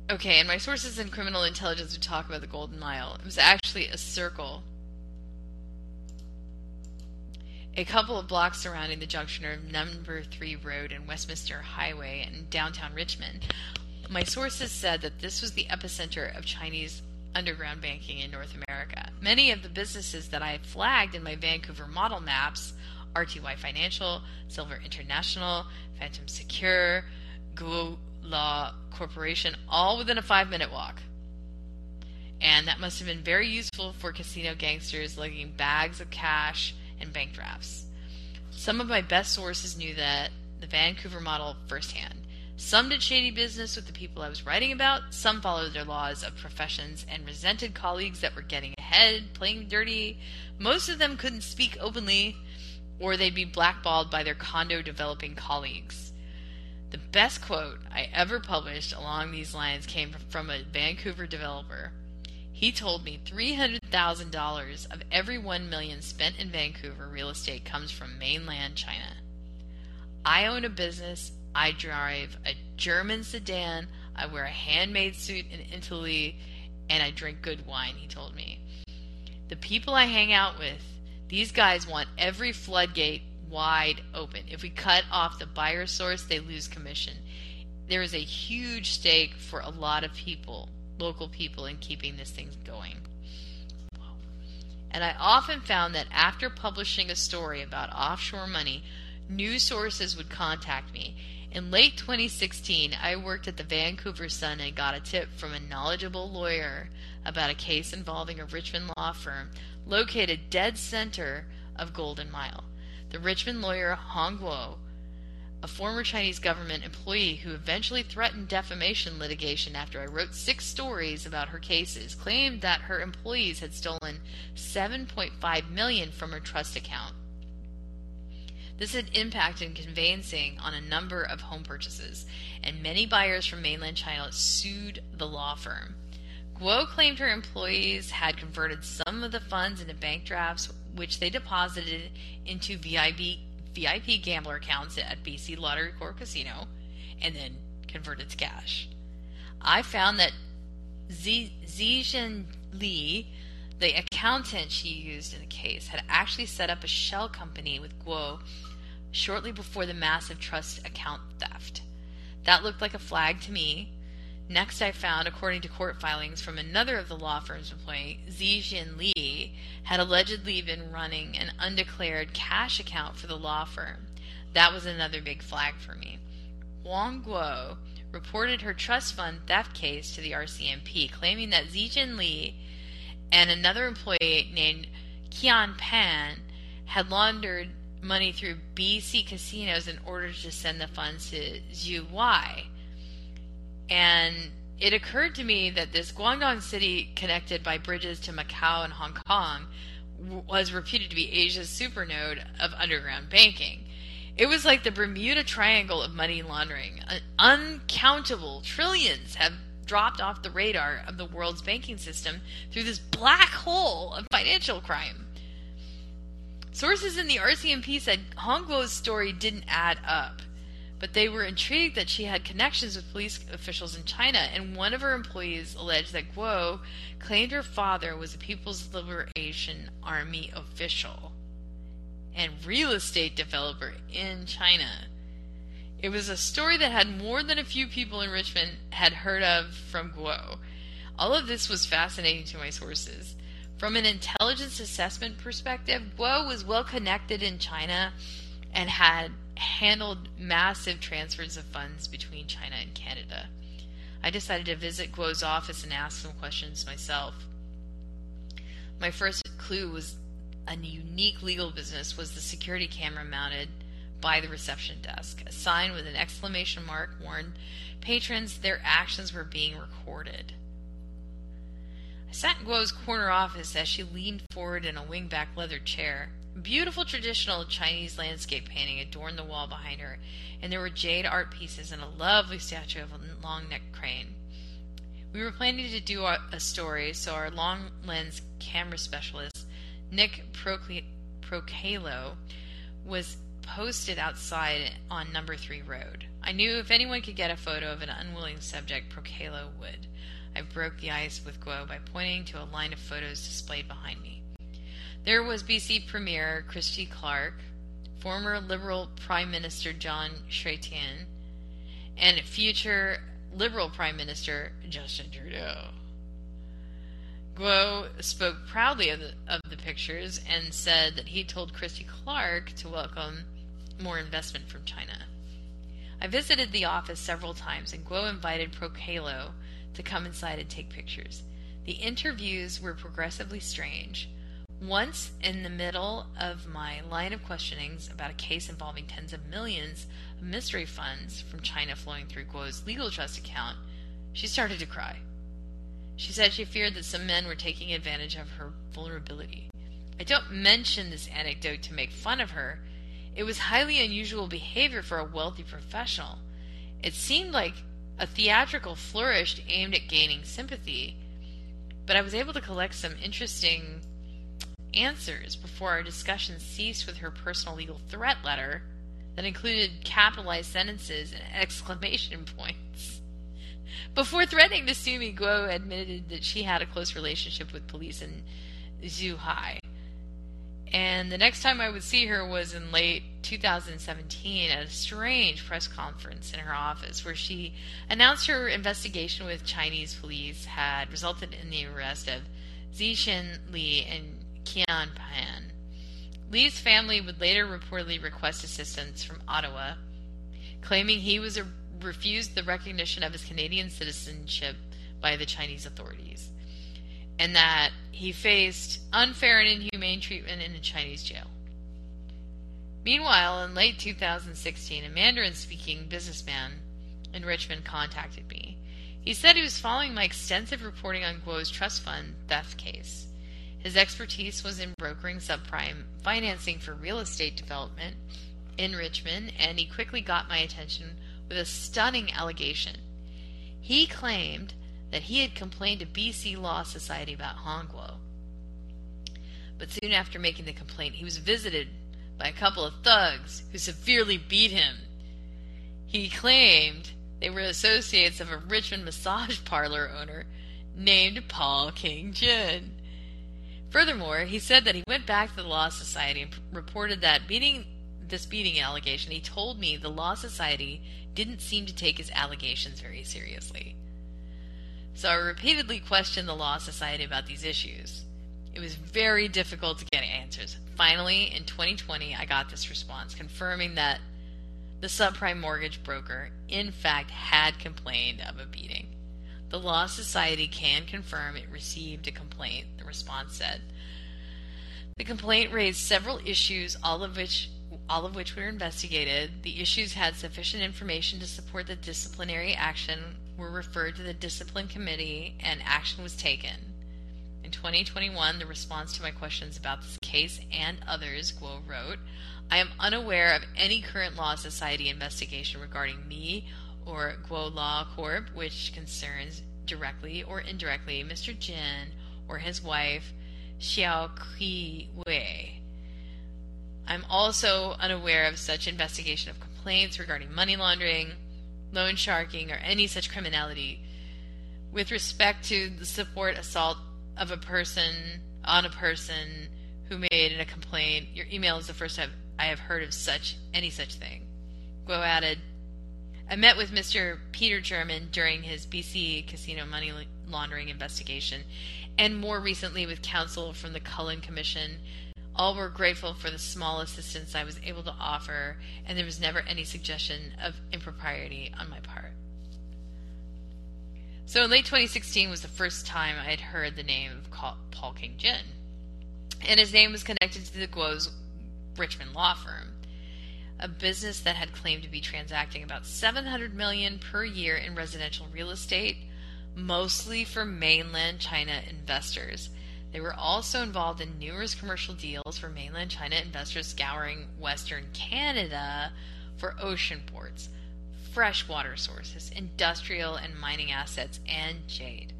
Okay, and my sources in criminal intelligence would talk about the Golden Mile. It was actually a circle a couple of blocks surrounding the junction of Number 3 Road and Westminster Highway in downtown Richmond my sources said that this was the epicenter of Chinese underground banking in North America. Many of the businesses that I flagged in my Vancouver model maps RTY Financial, Silver International, Phantom Secure, Guo Law Corporation, all within a five minute walk. And that must have been very useful for casino gangsters lugging bags of cash and bank drafts. Some of my best sources knew that the Vancouver model firsthand. Some did shady business with the people I was writing about, some followed their laws of professions and resented colleagues that were getting ahead, playing dirty. Most of them couldn't speak openly, or they'd be blackballed by their condo developing colleagues. The best quote I ever published along these lines came from a Vancouver developer. He told me $300,000 of every 1 million spent in Vancouver real estate comes from mainland China. I own a business I drive a German sedan. I wear a handmade suit in Italy, and I drink good wine, he told me. The people I hang out with, these guys want every floodgate wide open. If we cut off the buyer source, they lose commission. There is a huge stake for a lot of people, local people, in keeping this thing going. And I often found that after publishing a story about offshore money, news sources would contact me in late 2016, I worked at the Vancouver Sun and got a tip from a knowledgeable lawyer about a case involving a Richmond law firm located dead center of Golden Mile. The Richmond lawyer Hong Guo, a former Chinese government employee who eventually threatened defamation litigation after I wrote six stories about her cases, claimed that her employees had stolen 7.5 million from her trust account. This had impacted conveyancing on a number of home purchases, and many buyers from mainland China sued the law firm. Guo claimed her employees had converted some of the funds into bank drafts, which they deposited into VIP, VIP gambler accounts at BC Lottery Corp Casino, and then converted to cash. I found that Zijin Li, the accountant she used in the case, had actually set up a shell company with Guo shortly before the massive trust account theft. That looked like a flag to me. Next, I found, according to court filings from another of the law firm's employees, Zijin Li had allegedly been running an undeclared cash account for the law firm. That was another big flag for me. Wang Guo reported her trust fund theft case to the RCMP, claiming that Zijin Li and another employee named Qian Pan had laundered money through BC casinos in order to send the funds to Zhuhai. And it occurred to me that this Guangdong city, connected by bridges to Macau and Hong Kong, was reputed to be Asia's supernode of underground banking. It was like the Bermuda Triangle of money laundering. Uh, uncountable trillions have dropped off the radar of the world's banking system through this black hole of financial crime. Sources in the RCMP said Hong Guo's story didn't add up, but they were intrigued that she had connections with police officials in China, and one of her employees alleged that Guo claimed her father was a People's Liberation Army official and real estate developer in China. It was a story that had more than a few people in Richmond had heard of from Guo. All of this was fascinating to my sources. From an intelligence assessment perspective, Guo was well connected in China and had handled massive transfers of funds between China and Canada. I decided to visit Guo's office and ask some questions myself. My first clue was a unique legal business was the security camera mounted by the reception desk. A sign with an exclamation mark warned patrons their actions were being recorded. I sat in Guo's corner office as she leaned forward in a wingback leather chair. Beautiful traditional Chinese landscape painting adorned the wall behind her, and there were jade art pieces and a lovely statue of a long necked crane. We were planning to do a story, so our long lens camera specialist, Nick Procaylo, was posted outside on number three road. I knew if anyone could get a photo of an unwilling subject, Procaylo would. I broke the ice with Guo by pointing to a line of photos displayed behind me. There was BC Premier Christy Clark, former Liberal Prime Minister Jean Chrétien, and future Liberal Prime Minister Justin Trudeau. Guo spoke proudly of the, of the pictures and said that he told Christy Clark to welcome more investment from China. I visited the office several times, and Guo invited Procaylo to come inside and take pictures. The interviews were progressively strange. Once, in the middle of my line of questionings about a case involving tens of millions of mystery funds from China flowing through Guo's legal trust account, she started to cry. She said she feared that some men were taking advantage of her vulnerability. I don't mention this anecdote to make fun of her. It was highly unusual behavior for a wealthy professional. It seemed like a theatrical flourish aimed at gaining sympathy, but I was able to collect some interesting answers before our discussion ceased with her personal legal threat letter that included capitalized sentences and exclamation points. Before threatening to sue me, Guo admitted that she had a close relationship with police in Zhuhai and the next time I would see her was in late 2017 at a strange press conference in her office where she announced her investigation with Chinese police had resulted in the arrest of Zixin Li and Qian Pan. Li's family would later reportedly request assistance from Ottawa, claiming he was a, refused the recognition of his Canadian citizenship by the Chinese authorities and that he faced unfair and inhumane treatment in a Chinese jail. Meanwhile, in late 2016, a Mandarin speaking businessman in Richmond contacted me. He said he was following my extensive reporting on Guo's trust fund theft case. His expertise was in brokering subprime financing for real estate development in Richmond, and he quickly got my attention with a stunning allegation. He claimed that he had complained to BC Law Society about Hong Guo. But soon after making the complaint, he was visited by a couple of thugs who severely beat him. He claimed they were associates of a Richmond massage parlor owner named Paul King Jin. Furthermore, he said that he went back to the Law Society and reported that beating this beating allegation, he told me the Law Society didn't seem to take his allegations very seriously. So I repeatedly questioned the Law Society about these issues. It was very difficult to get answers. Finally, in 2020, I got this response confirming that the subprime mortgage broker, in fact, had complained of a beating. The Law Society can confirm it received a complaint, the response said. The complaint raised several issues, all of which all of which were investigated. The issues had sufficient information to support the disciplinary action, were referred to the discipline committee, and action was taken. In 2021, the response to my questions about this case and others, Guo wrote, I am unaware of any current Law Society investigation regarding me or Guo Law Corp, which concerns directly or indirectly Mr. Jin or his wife, Xiao Qi Wei. I'm also unaware of such investigation of complaints regarding money laundering, loan sharking, or any such criminality. With respect to the support assault of a person on a person who made a complaint, your email is the first time I have heard of such any such thing. Guo added, I met with Mr. Peter German during his BC casino money laundering investigation, and more recently with counsel from the Cullen Commission all were grateful for the small assistance I was able to offer, and there was never any suggestion of impropriety on my part. So in late 2016 was the first time I had heard the name of Paul King Jin, and his name was connected to the Guo's Richmond law firm, a business that had claimed to be transacting about 700 million per year in residential real estate, mostly for mainland China investors they were also involved in numerous commercial deals for mainland China investors scouring Western Canada for ocean ports, freshwater sources, industrial and mining assets, and jade.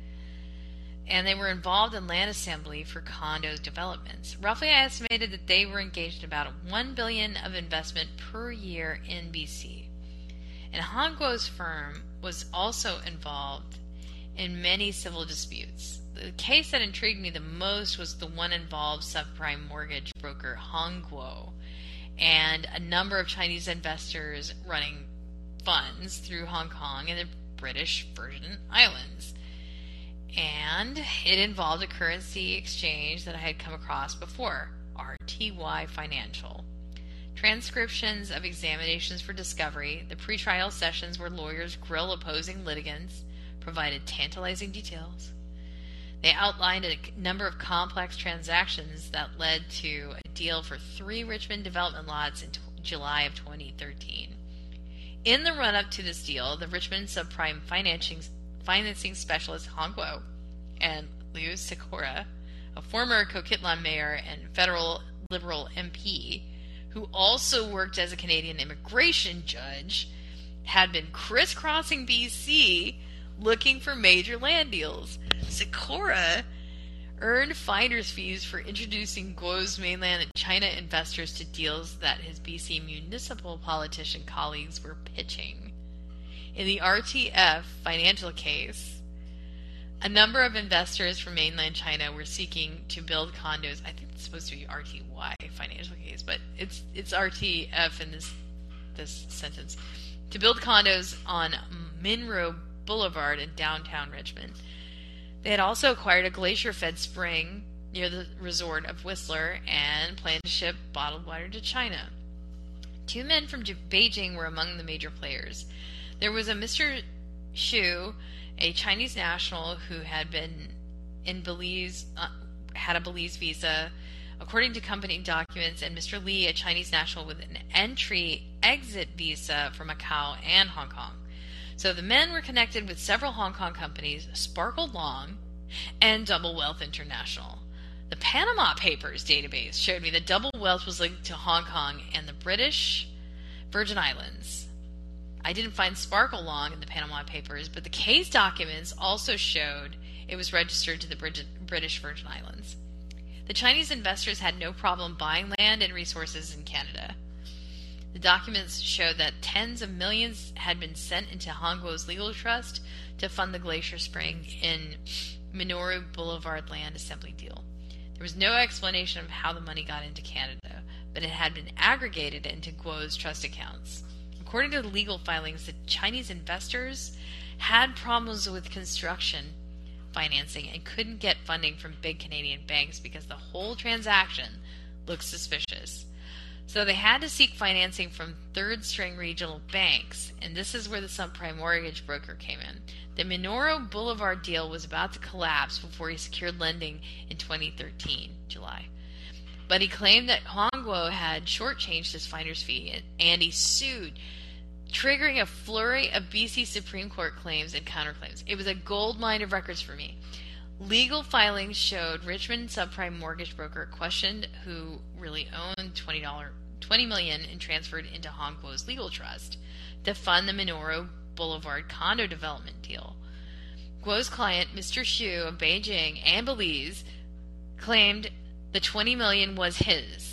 And they were involved in land assembly for condo developments. Roughly, I estimated that they were engaged in about 1 billion of investment per year in BC. And Hong Guo's firm was also involved in many civil disputes the case that intrigued me the most was the one involved subprime mortgage broker Hong Guo and a number of Chinese investors running funds through Hong Kong and the British Virgin Islands. And it involved a currency exchange that I had come across before RTY Financial. Transcriptions of examinations for discovery, the pretrial sessions where lawyers grill opposing litigants, provided tantalizing details they outlined a number of complex transactions that led to a deal for three Richmond development lots in t- July of 2013. In the run up to this deal, the Richmond subprime financing, financing specialist Hong Guo and Lou Sekora, a former Coquitlam mayor and federal Liberal MP, who also worked as a Canadian immigration judge, had been crisscrossing BC looking for major land deals. Sikora earned finder's fees for introducing Guo's mainland China investors to deals that his BC municipal politician colleagues were pitching. In the RTF financial case, a number of investors from mainland China were seeking to build condos. I think it's supposed to be RTY financial case, but it's it's RTF in this this sentence to build condos on Minoru Boulevard in downtown Richmond. They had also acquired a glacier fed spring near the resort of Whistler and planned to ship bottled water to China. Two men from Beijing were among the major players. There was a Mr. Xu, a Chinese national who had been in Belize, uh, had a Belize visa, according to company documents, and Mr. Li, a Chinese national with an entry exit visa for Macau and Hong Kong. So the men were connected with several Hong Kong companies, Sparkle Long and Double Wealth International. The Panama Papers database showed me that Double Wealth was linked to Hong Kong and the British Virgin Islands. I didn't find Sparkle Long in the Panama Papers, but the case documents also showed it was registered to the British Virgin Islands. The Chinese investors had no problem buying land and resources in Canada. The documents show that tens of millions had been sent into Hong Guo's legal trust to fund the Glacier Spring in Minoru Boulevard land assembly deal. There was no explanation of how the money got into Canada, but it had been aggregated into Guo's trust accounts. According to the legal filings, the Chinese investors had problems with construction financing and couldn't get funding from big Canadian banks because the whole transaction looked suspicious. So they had to seek financing from third string regional banks, and this is where the subprime mortgage broker came in. The Minoru Boulevard deal was about to collapse before he secured lending in 2013, July. But he claimed that Hong Guo had shortchanged his finder's fee, and he sued, triggering a flurry of BC Supreme Court claims and counterclaims. It was a gold mine of records for me. Legal filings showed Richmond subprime mortgage broker questioned who really owned $20, 20 million and transferred into Hong Guo's legal trust to fund the Minoru Boulevard condo development deal. Guo's client, Mr. Xu of Beijing and Belize, claimed the 20 million was his.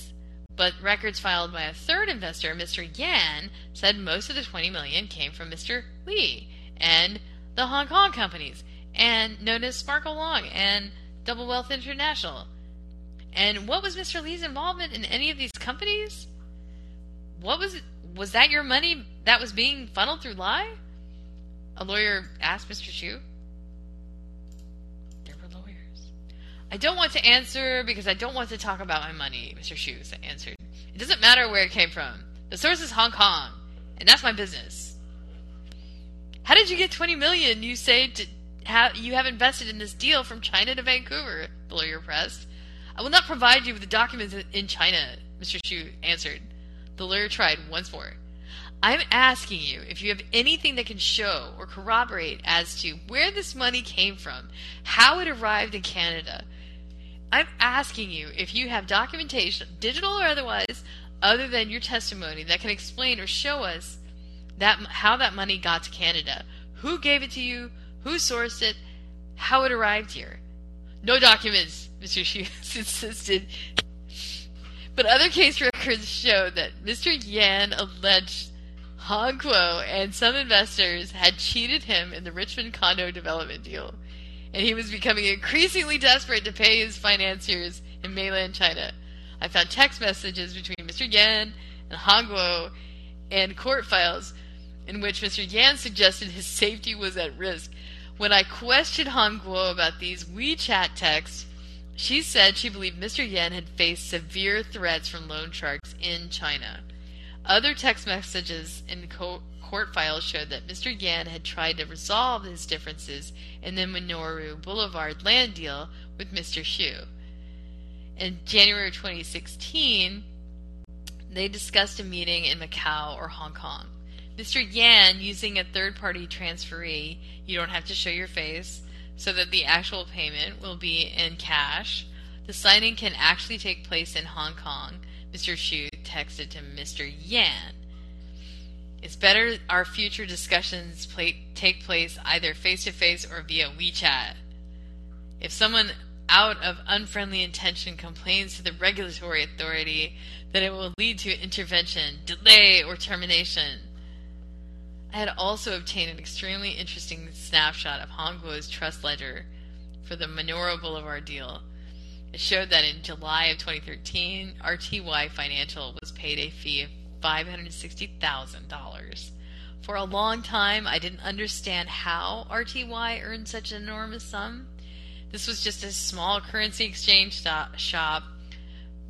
But records filed by a third investor, Mr. Yan, said most of the 20 million came from Mr. Li and the Hong Kong companies and known as Sparkle Long and Double Wealth International. And what was Mr. Li's involvement in any of these companies? What was it? Was that your money that was being funneled through Li? A lawyer asked Mr. Xu. There were lawyers. I don't want to answer because I don't want to talk about my money, Mr. Xu answered. It doesn't matter where it came from. The source is Hong Kong, and that's my business. How did you get 20 million you say to have you have invested in this deal from China to Vancouver, the lawyer pressed. I will not provide you with the documents in China, Mr. Xu answered. The lawyer tried once more. I'm asking you if you have anything that can show or corroborate as to where this money came from, how it arrived in Canada. I'm asking you if you have documentation, digital or otherwise, other than your testimony that can explain or show us that how that money got to Canada. Who gave it to you? who sourced it, how it arrived here. No documents, Mr. Shields insisted. But other case records show that Mr. Yan alleged Hong Guo and some investors had cheated him in the Richmond condo development deal, and he was becoming increasingly desperate to pay his financiers in mainland China. I found text messages between Mr. Yan and Hong Guo and court files in which Mr. Yan suggested his safety was at risk when I questioned Hong Guo about these WeChat texts, she said she believed Mr. Yan had faced severe threats from loan sharks in China. Other text messages in court files showed that Mr. Yan had tried to resolve his differences in the Minoru Boulevard land deal with Mr. Xu. In January 2016, they discussed a meeting in Macau or Hong Kong. Mr. Yan using a third party transferee, you don't have to show your face, so that the actual payment will be in cash. The signing can actually take place in Hong Kong. Mr. Xu texted to Mr. Yan. It's better our future discussions play, take place either face to face or via WeChat. If someone out of unfriendly intention complains to the regulatory authority, then it will lead to intervention, delay, or termination. I had also obtained an extremely interesting snapshot of Hong Guo's trust ledger for the Minoru Boulevard deal. It showed that in July of 2013, RTY Financial was paid a fee of $560,000. For a long time, I didn't understand how RTY earned such an enormous sum. This was just a small currency exchange shop,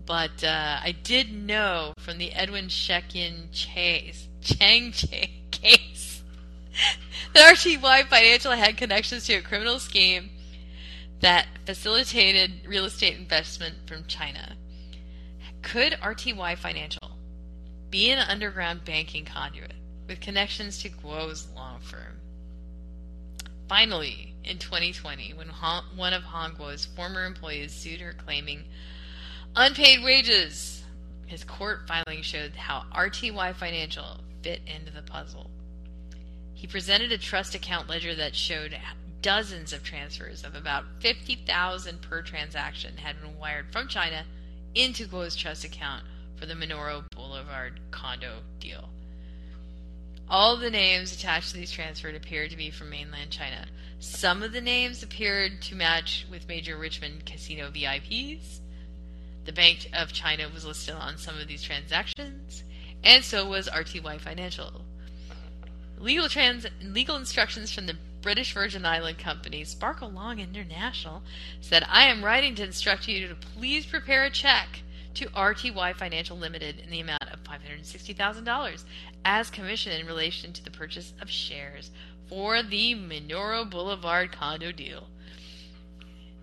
but uh, I did know from the Edwin Shek Yin Chase, Chang Chase case that RTY Financial had connections to a criminal scheme that facilitated real estate investment from China. Could RTY Financial be an underground banking conduit with connections to Guo's law firm? Finally, in 2020, when one of Hong Guo's former employees sued her claiming unpaid wages, his court filing showed how RTY Financial fit into the puzzle. He presented a trust account ledger that showed dozens of transfers of about 50,000 per transaction had been wired from China into Guo's trust account for the Minoru Boulevard condo deal. All the names attached to these transfers appeared to be from mainland China. Some of the names appeared to match with major Richmond casino VIPs. The Bank of China was listed on some of these transactions, and so was RTY Financial. Legal trans legal instructions from the British Virgin Island company Sparkle Long International said, I am writing to instruct you to please prepare a check to RTY Financial Limited in the amount of $560,000 as commission in relation to the purchase of shares for the Minoru Boulevard condo deal.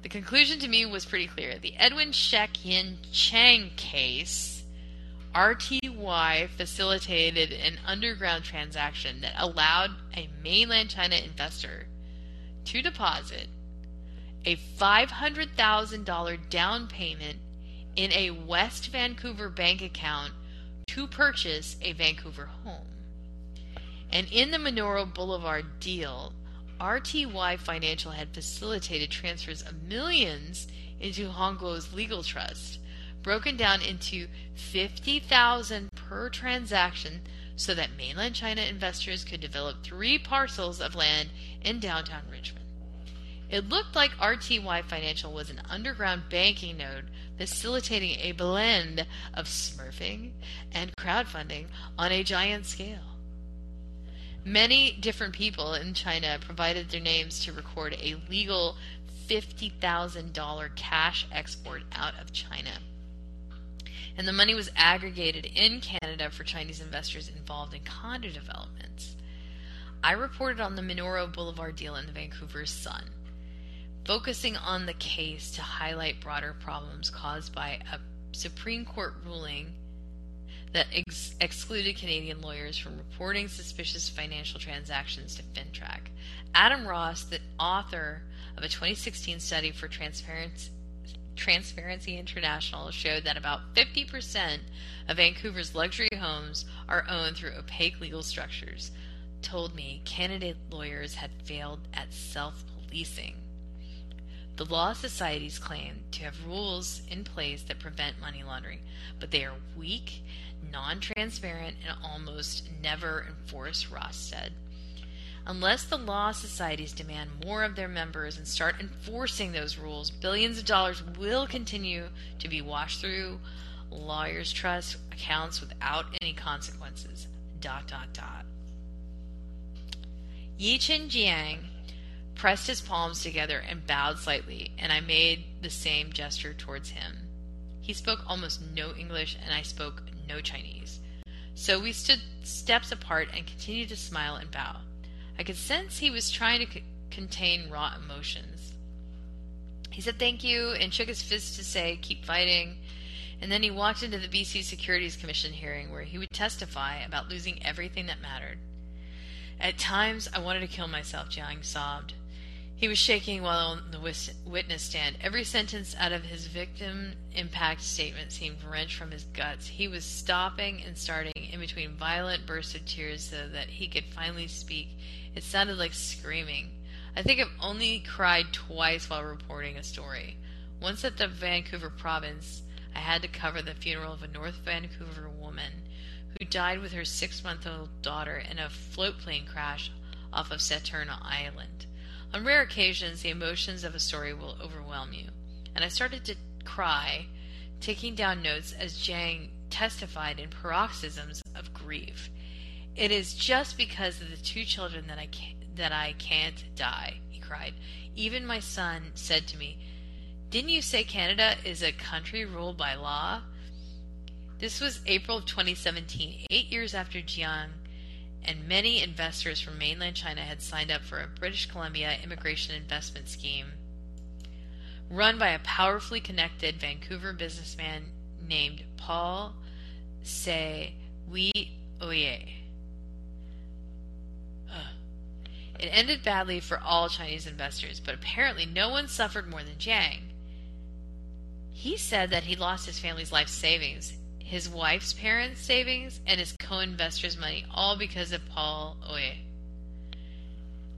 The conclusion to me was pretty clear. The Edwin Shek Yin Chang case, RTY facilitated an underground transaction that allowed a mainland China investor to deposit a $500,000 down payment in a West Vancouver bank account to purchase a Vancouver home. And in the Minoru Boulevard deal, RTY Financial had facilitated transfers of millions into Hong Guo's legal trust, broken down into 50,000 per transaction so that mainland China investors could develop three parcels of land in downtown Richmond. It looked like RTY Financial was an underground banking node facilitating a blend of smurfing and crowdfunding on a giant scale. Many different people in China provided their names to record a legal $50,000 cash export out of China. And the money was aggregated in Canada for Chinese investors involved in condo developments. I reported on the Minoru Boulevard deal in the Vancouver Sun, focusing on the case to highlight broader problems caused by a Supreme Court ruling that ex- excluded Canadian lawyers from reporting suspicious financial transactions to FINTRAC. Adam Ross, the author of a 2016 study for Transparency, Transparency International, showed that about 50% of Vancouver's luxury homes are owned through opaque legal structures, told me candidate lawyers had failed at self policing. The law societies claim to have rules in place that prevent money laundering, but they are weak non transparent, and almost never enforced, Ross said. Unless the law societies demand more of their members and start enforcing those rules, billions of dollars will continue to be washed through lawyers' trust accounts without any consequences. Dot dot dot. Yi Cheng Jiang pressed his palms together and bowed slightly, and I made the same gesture towards him. He spoke almost no English, and I spoke no Chinese. So we stood steps apart and continued to smile and bow. I could sense he was trying to c- contain raw emotions. He said thank you and shook his fist to say, keep fighting. And then he walked into the BC Securities Commission hearing where he would testify about losing everything that mattered. At times, I wanted to kill myself, Jiang sobbed. He was shaking while on the witness stand. Every sentence out of his victim impact statement seemed wrenched from his guts. He was stopping and starting in between violent bursts of tears so that he could finally speak. It sounded like screaming. I think I've only cried twice while reporting a story. Once at the Vancouver province, I had to cover the funeral of a North Vancouver woman who died with her six month old daughter in a float plane crash off of Saturna Island. On rare occasions, the emotions of a story will overwhelm you, and I started to cry, taking down notes as Jiang testified in paroxysms of grief. It is just because of the two children that I can't, that I can't die, he cried. Even my son said to me, Didn't you say Canada is a country ruled by law? This was April of 2017, eight years after Jiang and many investors from mainland China had signed up for a British Columbia immigration investment scheme run by a powerfully connected Vancouver businessman named Paul Se Wei Oei. It ended badly for all Chinese investors, but apparently no one suffered more than Jiang. He said that he lost his family's life savings his wife's parents' savings, and his co investors' money, all because of Paul Oei.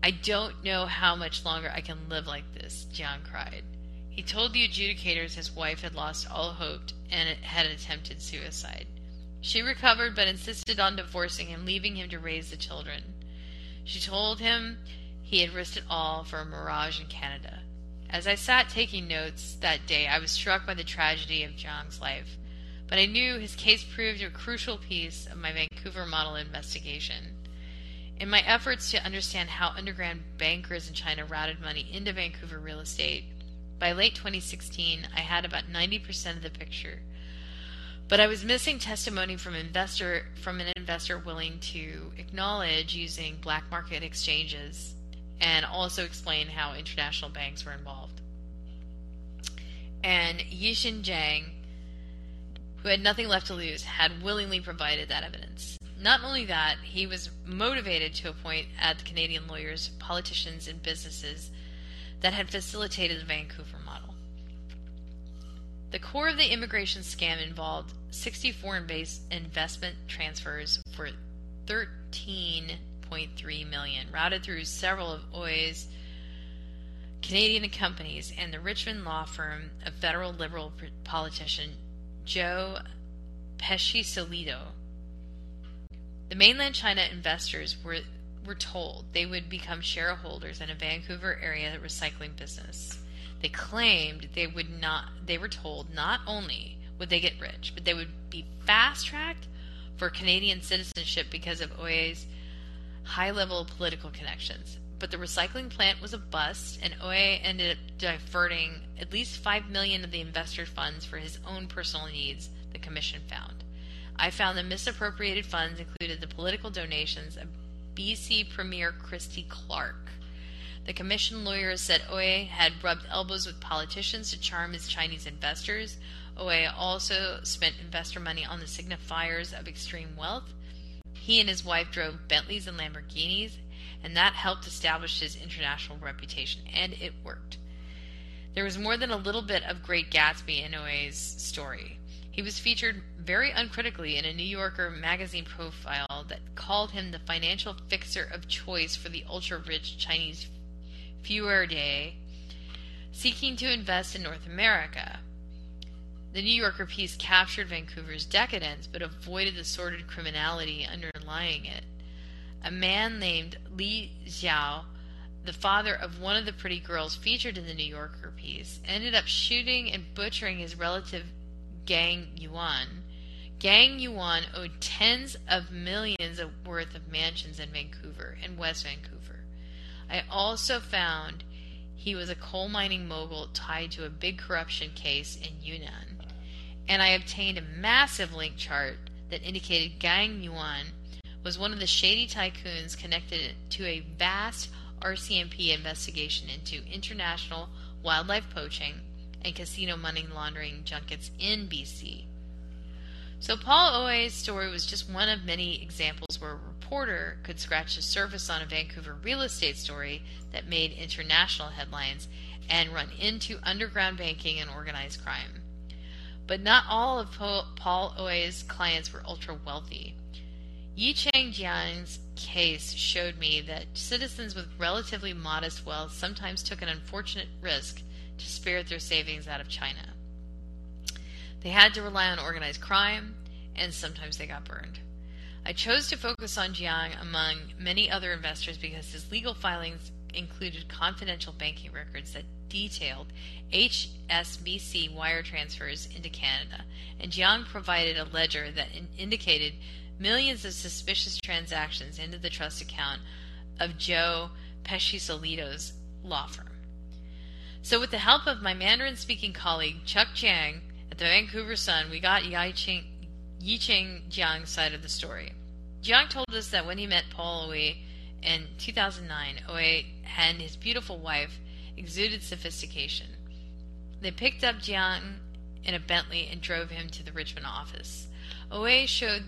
I don't know how much longer I can live like this, Jiang cried. He told the adjudicators his wife had lost all hope and had attempted suicide. She recovered but insisted on divorcing him, leaving him to raise the children. She told him he had risked it all for a mirage in Canada. As I sat taking notes that day, I was struck by the tragedy of Jiang's life but I knew his case proved a crucial piece of my Vancouver model investigation. In my efforts to understand how underground bankers in China routed money into Vancouver real estate, by late 2016, I had about 90% of the picture. But I was missing testimony from investor from an investor willing to acknowledge using black market exchanges and also explain how international banks were involved. And Yixin Zhang, who had nothing left to lose, had willingly provided that evidence. Not only that, he was motivated to appoint at the Canadian lawyers, politicians, and businesses that had facilitated the Vancouver model. The core of the immigration scam involved 60 foreign based investment transfers for 13.3 million, routed through several of Oei's Canadian companies and the Richmond law firm of federal liberal politician Joe Peschisolido. The mainland China investors were were told they would become shareholders in a Vancouver area recycling business. They claimed they would not they were told not only would they get rich, but they would be fast tracked for Canadian citizenship because of Oei's high level political connections. But the recycling plant was a bust, and Oei ended up diverting at least five million of the investor funds for his own personal needs, the commission found. I found the misappropriated funds included the political donations of BC Premier Christy Clark. The commission lawyers said Oei had rubbed elbows with politicians to charm his Chinese investors. Oei also spent investor money on the signifiers of extreme wealth. He and his wife drove Bentleys and Lamborghinis, and that helped establish his international reputation, and it worked. There was more than a little bit of Great Gatsby in Oei's story. He was featured very uncritically in a New Yorker magazine profile that called him the financial fixer of choice for the ultra rich Chinese fuerdai seeking to invest in North America. The New Yorker piece captured Vancouver's decadence but avoided the sordid criminality underlying it. A man named Li Xiao, the father of one of the pretty girls featured in the New Yorker piece, ended up shooting and butchering his relative Gang Yuan. Gang Yuan owed tens of millions of worth of mansions in Vancouver and West Vancouver. I also found he was a coal mining mogul tied to a big corruption case in Yunnan and I obtained a massive link chart that indicated Gang Yuan was one of the shady tycoons connected to a vast RCMP investigation into international wildlife poaching and casino money laundering junkets in BC. So Paul Oei's story was just one of many examples where a reporter could scratch the surface on a Vancouver real estate story that made international headlines and run into underground banking and organized crime. But not all of Paul Oei's clients were ultra wealthy. Yi Cheng Jiang's case showed me that citizens with relatively modest wealth sometimes took an unfortunate risk to spirit their savings out of China. They had to rely on organized crime, and sometimes they got burned. I chose to focus on Jiang among many other investors because his legal filings included confidential banking records that detailed HSBC wire transfers into Canada, and Jiang provided a ledger that in- indicated millions of suspicious transactions into the trust account of Joe Peschisolido's law firm. So, with the help of my Mandarin speaking colleague Chuck Chiang at the Vancouver Sun, we got Yicheng, Yicheng Jiang's side of the story. Jiang told us that when he met Paul Oei in 2009, Oei and his beautiful wife exuded sophistication. They picked up Jiang in a Bentley and drove him to the Richmond office. Oei showed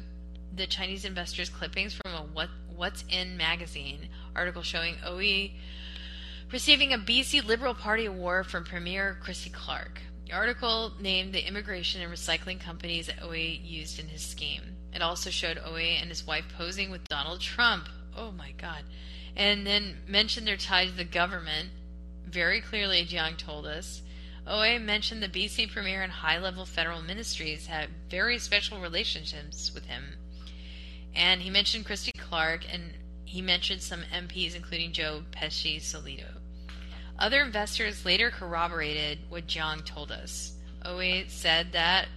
the Chinese investors clippings from a what, What's In magazine article showing Oei receiving a BC Liberal Party award from Premier Christy Clark. The article named the immigration and recycling companies that Oei used in his scheme. It also showed Oei and his wife posing with Donald Trump. Oh my God. And then mentioned their tie to the government very clearly, Jiang told us. Oei mentioned the BC Premier and high level federal ministries had very special relationships with him. And he mentioned Christy Clark and he mentioned some MPs, including Joe Peschisolido. Other investors later corroborated what Jiang told us. Oei said that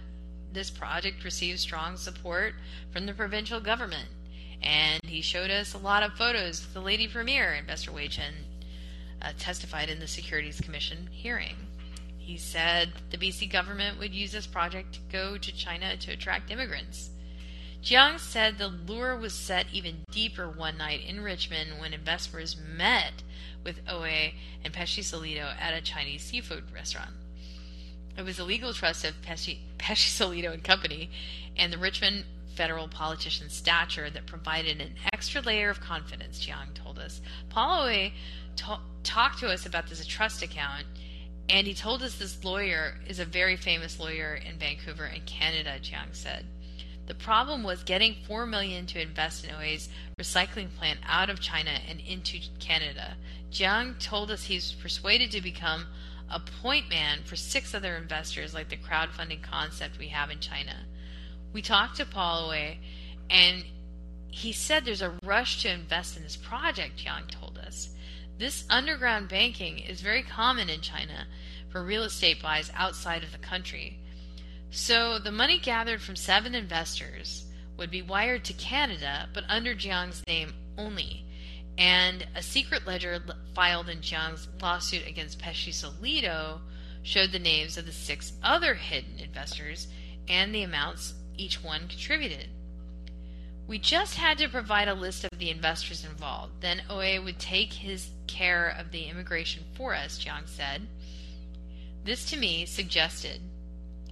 this project received strong support from the provincial government And he showed us a lot of photos of the lady premier, Investor Wei Chen uh, testified in the Securities Commission hearing. He said the BC government would use this project to go to China to attract immigrants. Jiang said the lure was set even deeper one night in Richmond when investors met with Oei and Peschisolido at a Chinese seafood restaurant. It was a legal trust of Pesci, Peschisolido and Company and the Richmond federal politician's stature that provided an extra layer of confidence, Jiang told us. Paul Oei talked to us about this trust account and he told us this lawyer is a very famous lawyer in Vancouver and Canada, Jiang said. The problem was getting 4 million to invest in Oei's recycling plant out of China and into Canada. Jiang told us he's persuaded to become a point man for six other investors like the crowdfunding concept we have in China. We talked to Paul Oei and he said there's a rush to invest in this project, Jiang told us. This underground banking is very common in China for real estate buys outside of the country. So the money gathered from seven investors would be wired to Canada, but under Jiang's name only. And a secret ledger filed in Jiang's lawsuit against Peschisolido showed the names of the six other hidden investors and the amounts each one contributed. We just had to provide a list of the investors involved. Then Oei would take his care of the immigration for us, Jiang said. This to me suggested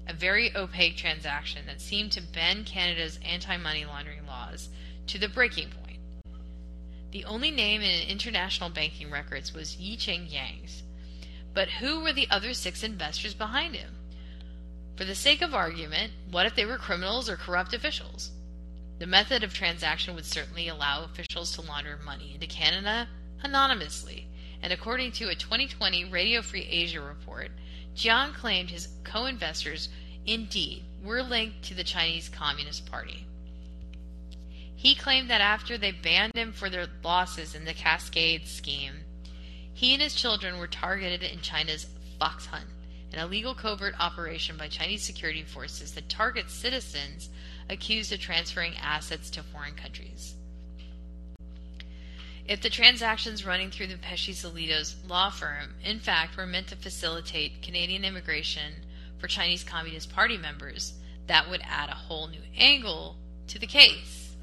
a very opaque transaction that seemed to bend Canada's anti money laundering laws to the breaking point. The only name in international banking records was Yicheng Jiang's. But who were the other six investors behind him? For the sake of argument, what if they were criminals or corrupt officials? The method of transaction would certainly allow officials to launder money into Canada anonymously, and according to a 2020 Radio Free Asia report, Jiang claimed his co investors, indeed, were linked to the Chinese Communist Party. He claimed that after they banned him for their losses in the Cascade scheme, he and his children were targeted in China's Fox Hunt, an illegal covert operation by Chinese security forces that targets citizens accused of transferring assets to foreign countries. If the transactions running through the Pesci law firm, in fact, were meant to facilitate Canadian immigration for Chinese Communist Party members, that would add a whole new angle to the case.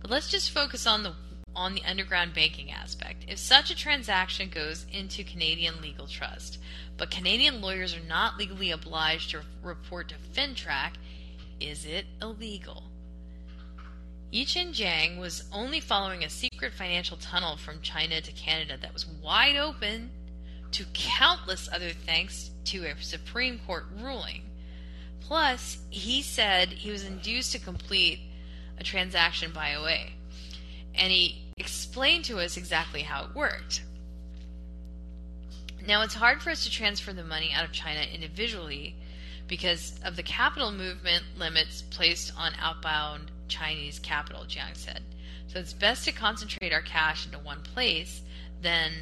But let's just focus on the on the underground banking aspect. If such a transaction goes into Canadian legal trust, but Canadian lawyers are not legally obliged to report to FINTRAC, is it illegal? Yicheng Jiang was only following a secret financial tunnel from China to Canada that was wide open to countless other thanks to a Supreme Court ruling. Plus, he said he was induced to complete a transaction by Oei. And he explained to us exactly how it worked. Now, it's hard for us to transfer the money out of China individually because of the capital movement limits placed on outbound Chinese capital, Jiang said. So it's best to concentrate our cash into one place than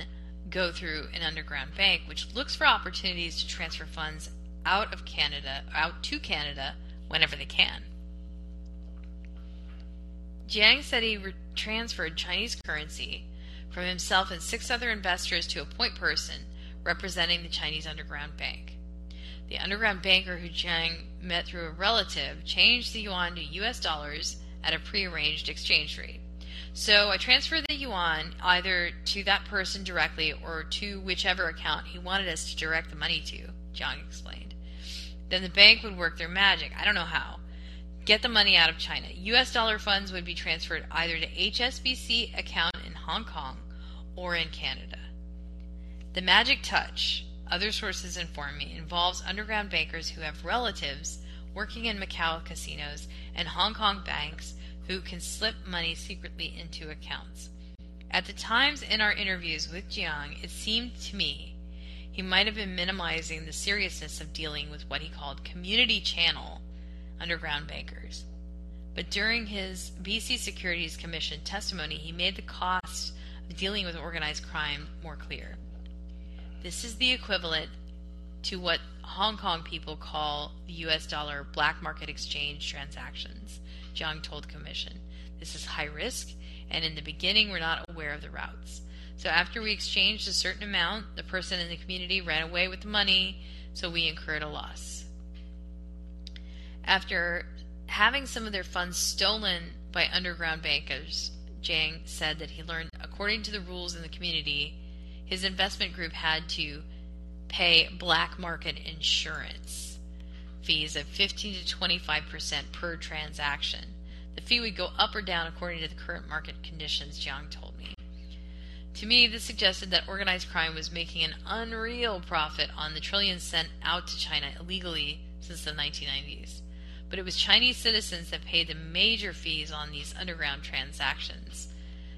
go through an underground bank, which looks for opportunities to transfer funds out of Canada, out to Canada whenever they can. Jiang said he re- transferred Chinese currency from himself and six other investors to a point person representing the Chinese underground bank. The underground banker who Jiang met through a relative changed the yuan to US dollars at a prearranged exchange rate. So I transferred the yuan either to that person directly or to whichever account he wanted us to direct the money to, Jiang explained. Then the bank would work their magic. I don't know how. Get the money out of China. US dollar funds would be transferred either to HSBC account in Hong Kong or in Canada. The magic touch, other sources inform me, involves underground bankers who have relatives working in Macau casinos and Hong Kong banks who can slip money secretly into accounts. At the times in our interviews with Jiang, it seemed to me he might have been minimizing the seriousness of dealing with what he called community channel underground bankers. But during his BC Securities Commission testimony, he made the cost of dealing with organized crime more clear. This is the equivalent to what Hong Kong people call the US dollar black market exchange transactions, Jiang told commission. This is high risk and in the beginning we're not aware of the routes. So after we exchanged a certain amount, the person in the community ran away with the money, so we incurred a loss. After having some of their funds stolen by underground bankers, Jiang said that he learned, according to the rules in the community, his investment group had to pay black market insurance fees of 15 to 25% per transaction. The fee would go up or down according to the current market conditions, Jiang told me. To me, this suggested that organized crime was making an unreal profit on the trillions sent out to China illegally since the 1990s. But it was Chinese citizens that paid the major fees on these underground transactions.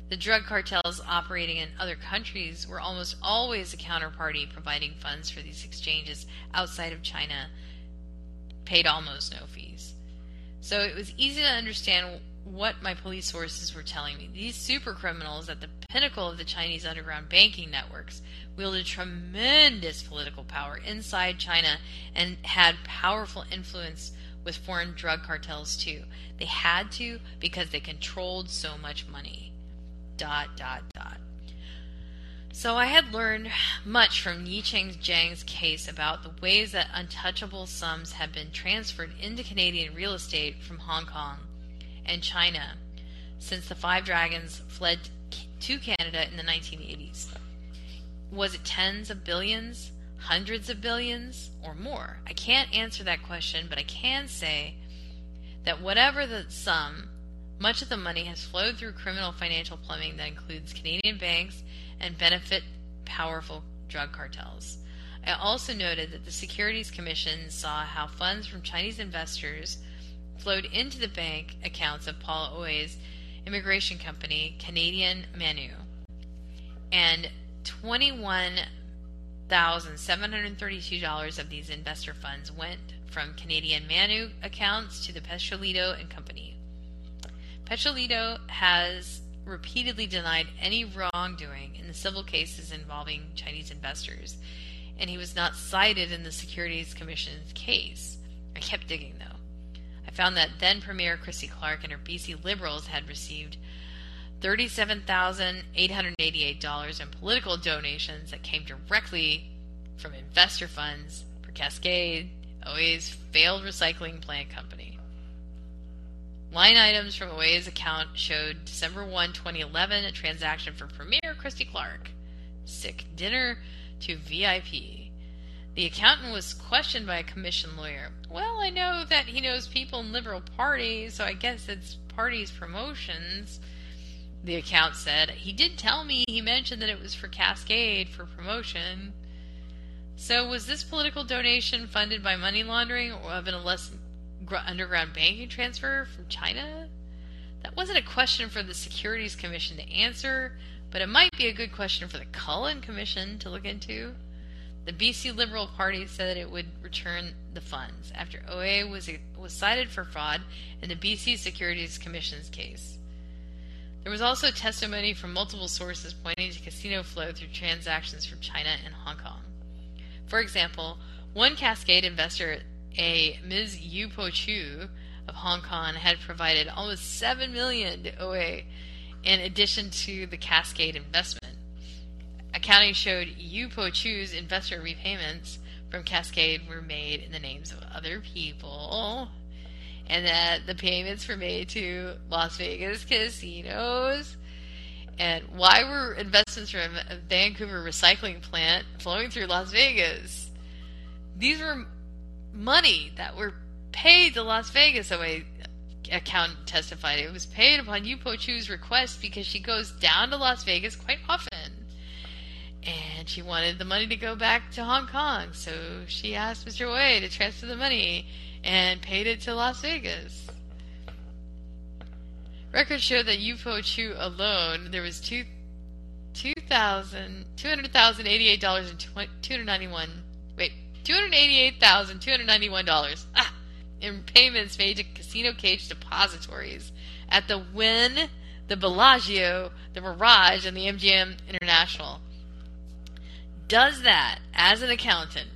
The drug cartels operating in other countries were almost always a counterparty providing funds for these exchanges outside of China, paid almost no fees. So it was easy to understand what my police sources were telling me. These super criminals at the pinnacle of the Chinese underground banking networks wielded tremendous political power inside China and had powerful influence with foreign drug cartels too. They had to because they controlled so much money. Dot dot dot. So I had learned much from Yicheng Jiang's case about the ways that untouchable sums had been transferred into Canadian real estate from Hong Kong and China since the Five Dragons fled to Canada in the 1980s. Was it tens of billions, hundreds of billions, or more? I can't answer that question, but I can say that whatever the sum, much of the money has flowed through criminal financial plumbing that includes Canadian banks and benefit powerful drug cartels. I also noted that the Securities Commission saw how funds from Chinese investors flowed into the bank accounts of Paul Oei's immigration company, Canadian Manu, and $21,732 of these investor funds went from Canadian Manu accounts to the Peschisolido and Company. Peschisolido has repeatedly denied any wrongdoing in the civil cases involving Chinese investors, and he was not cited in the Securities Commission's case. I kept digging though. I found that then Premier Christy Clark and her BC Liberals had received $37,888 in political donations that came directly from investor funds for Cascade, Oei's failed recycling plant company. Line items from Oei's account showed December 1, 2011, a transaction for Premier Christy Clark. Sick dinner to VIP. The accountant was questioned by a commission lawyer. Well, I know that he knows people in Liberal Party, so I guess it's party's promotions. The account said he did tell me he mentioned that it was for Cascade for promotion. So was this political donation funded by money laundering or of an less underground banking transfer from China? That wasn't a question for the Securities Commission to answer, but it might be a good question for the Cullen Commission to look into. The BC Liberal Party said that it would return the funds after Oei was was cited for fraud in the BC Securities Commission's case. There was also testimony from multiple sources pointing to casino flow through transactions from China and Hong Kong. For example, one Cascade investor, a Ms. Yu Po Chu of Hong Kong, had provided almost seven million to Oei in addition to the Cascade investment. Accounting showed Yu Po Chu's investor repayments from Cascade were made in the names of other people, and that the payments were made to Las Vegas casinos. And why were investments from a Vancouver recycling plant flowing through Las Vegas? These were money that were paid to Las Vegas, so a account testified. It was paid upon Yu Po Chu's request because she goes down to Las Vegas quite often. And she wanted the money to go back to Hong Kong, so she asked Mr. Oei to transfer the money and paid it to Las Vegas. Records show that Yupo Chu alone, there was two, two thousand two hundred thousand eighty-eight dollars and two hundred ninety-one $288,291 ah, in payments made to casino cage depositories at the Wynn, the Bellagio, the Mirage, and the MGM International. Does that, as an accountant,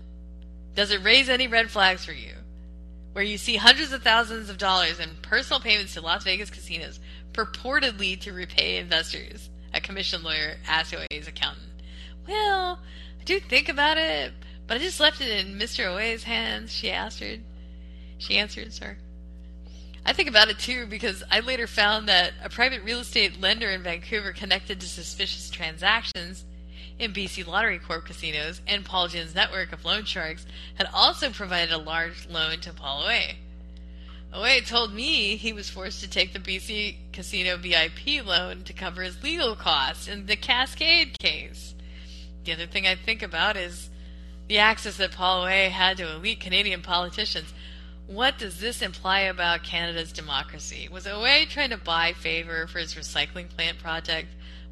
does it raise any red flags for you? Where you see hundreds of thousands of dollars in personal payments to Las Vegas casinos purportedly to repay investors, a commission lawyer asked his accountant. Well, I do think about it, but I just left it in Mr. Oei's hands, she answered. She answered, sir. I think about it too because I later found that a private real estate lender in Vancouver connected to suspicious transactions in BC Lottery Corp casinos and Paul Jin's network of loan sharks had also provided a large loan to Paul Oei. Oei told me he was forced to take the BC Casino VIP loan to cover his legal costs in the Cascade case. The other thing I think about is the access that Paul Oei had to elite Canadian politicians. What does this imply about Canada's democracy? Was Oei trying to buy favor for his recycling plant project?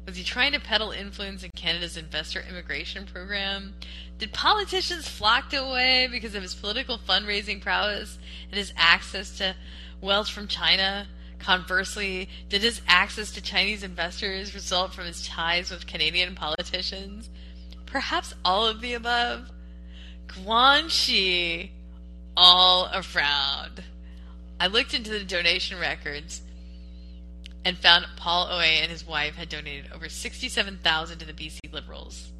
Was he trying to peddle influence in Canada's investor immigration program? Did politicians flock to Oei because of his political fundraising prowess and his access to wealth from China? Conversely, did his access to Chinese investors result from his ties with Canadian politicians? Perhaps all of the above? Guanxi all around. I looked into the donation records and found Paul Oei and his wife had donated over 67,000 to the BC Liberals.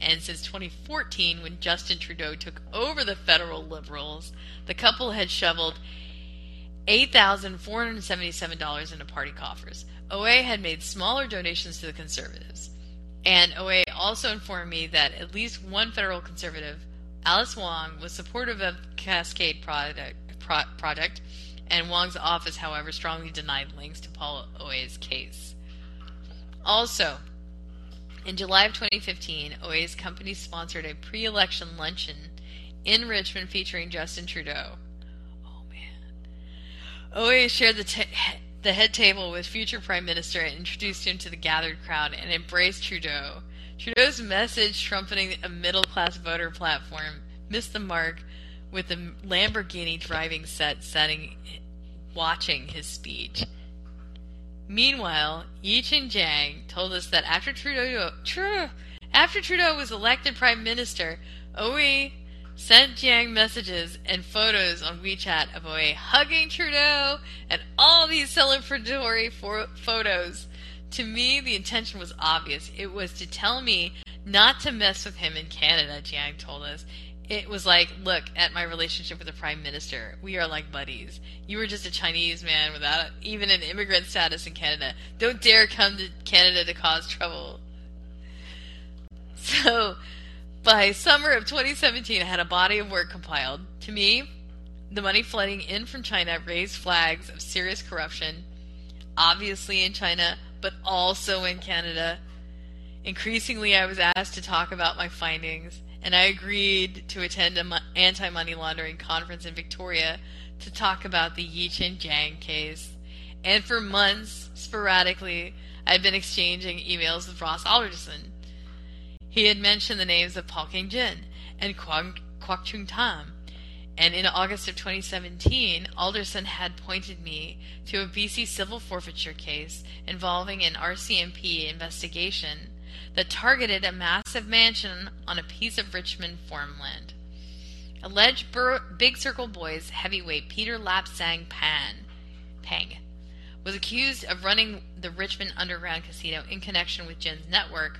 And since 2014, when Justin Trudeau took over the federal Liberals, the couple had shoveled $8,477 into party coffers. Oei had made smaller donations to the Conservatives. And Oei also informed me that at least one federal Conservative Alice Wong was supportive of the Cascade project, pro, project, and Wong's office, however, strongly denied links to Paul Oei's case. Also, in July of 2015, Oei's company sponsored a pre election luncheon in Richmond featuring Justin Trudeau. Oh man. Shared the, the head table with future Prime Minister and introduced him to the gathered crowd and embraced Trudeau. Trudeau's message trumpeting a middle class voter platform missed the mark with the Lamborghini driving set setting watching his speech. Meanwhile, Yicheng Jiang told us that after Trudeau, after Trudeau was elected prime minister, Oei sent Jiang messages and photos on WeChat of Oei hugging Trudeau and all these celebratory for- photos to me, the intention was obvious. It was to tell me not to mess with him in Canada, Jiang told us. It was like, look at my relationship with the Prime Minister. We are like buddies. You were just a Chinese man without even an immigrant status in Canada. Don't dare come to Canada to cause trouble. So, by summer of 2017, I had a body of work compiled. To me, the money flooding in from China raised flags of serious corruption, obviously in China, but also in Canada. Increasingly, I was asked to talk about my findings, and I agreed to attend an anti money laundering conference in Victoria to talk about the Yicheng Jiang case. And for months, sporadically, I had been exchanging emails with Ross Alderson. He had mentioned the names of Paul King Jin and Kwok, Kwok Chung Tam and in August of 2017, Alderson had pointed me to a BC civil forfeiture case involving an RCMP investigation that targeted a massive mansion on a piece of Richmond farmland. Alleged Bur- Big Circle Boys heavyweight Peter Lapsang Pan Pang was accused of running the Richmond Underground Casino in connection with Jin's network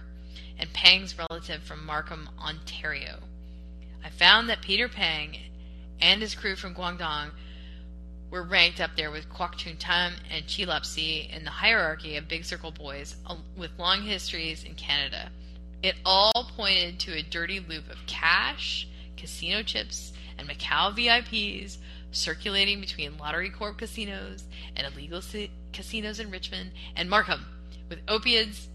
and Pang's relative from Markham, Ontario. I found that Peter Pang and his crew from Guangdong were ranked up there with Kwok Chung Tam and Chi Lap Si in the hierarchy of Big Circle boys uh, with long histories in Canada. It all pointed to a dirty loop of cash, casino chips, and Macau VIPs circulating between Lottery Corp casinos and illegal casinos in Richmond and Markham, with opiates,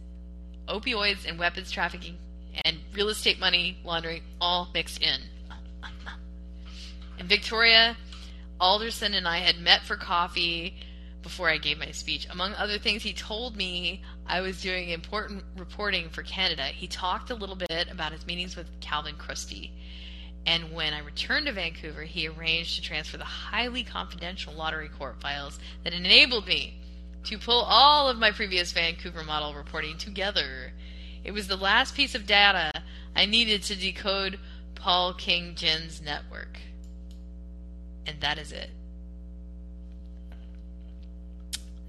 opioids and weapons trafficking and real estate money laundering all mixed in. In Victoria, Alderson and I had met for coffee before I gave my speech. Among other things, he told me I was doing important reporting for Canada. He talked a little bit about his meetings with Calvin Chrustie. And when I returned to Vancouver, he arranged to transfer the highly confidential Lottery Corp files that enabled me to pull all of my previous Vancouver model reporting together. It was the last piece of data I needed to decode Paul King Jin's network. And that is it.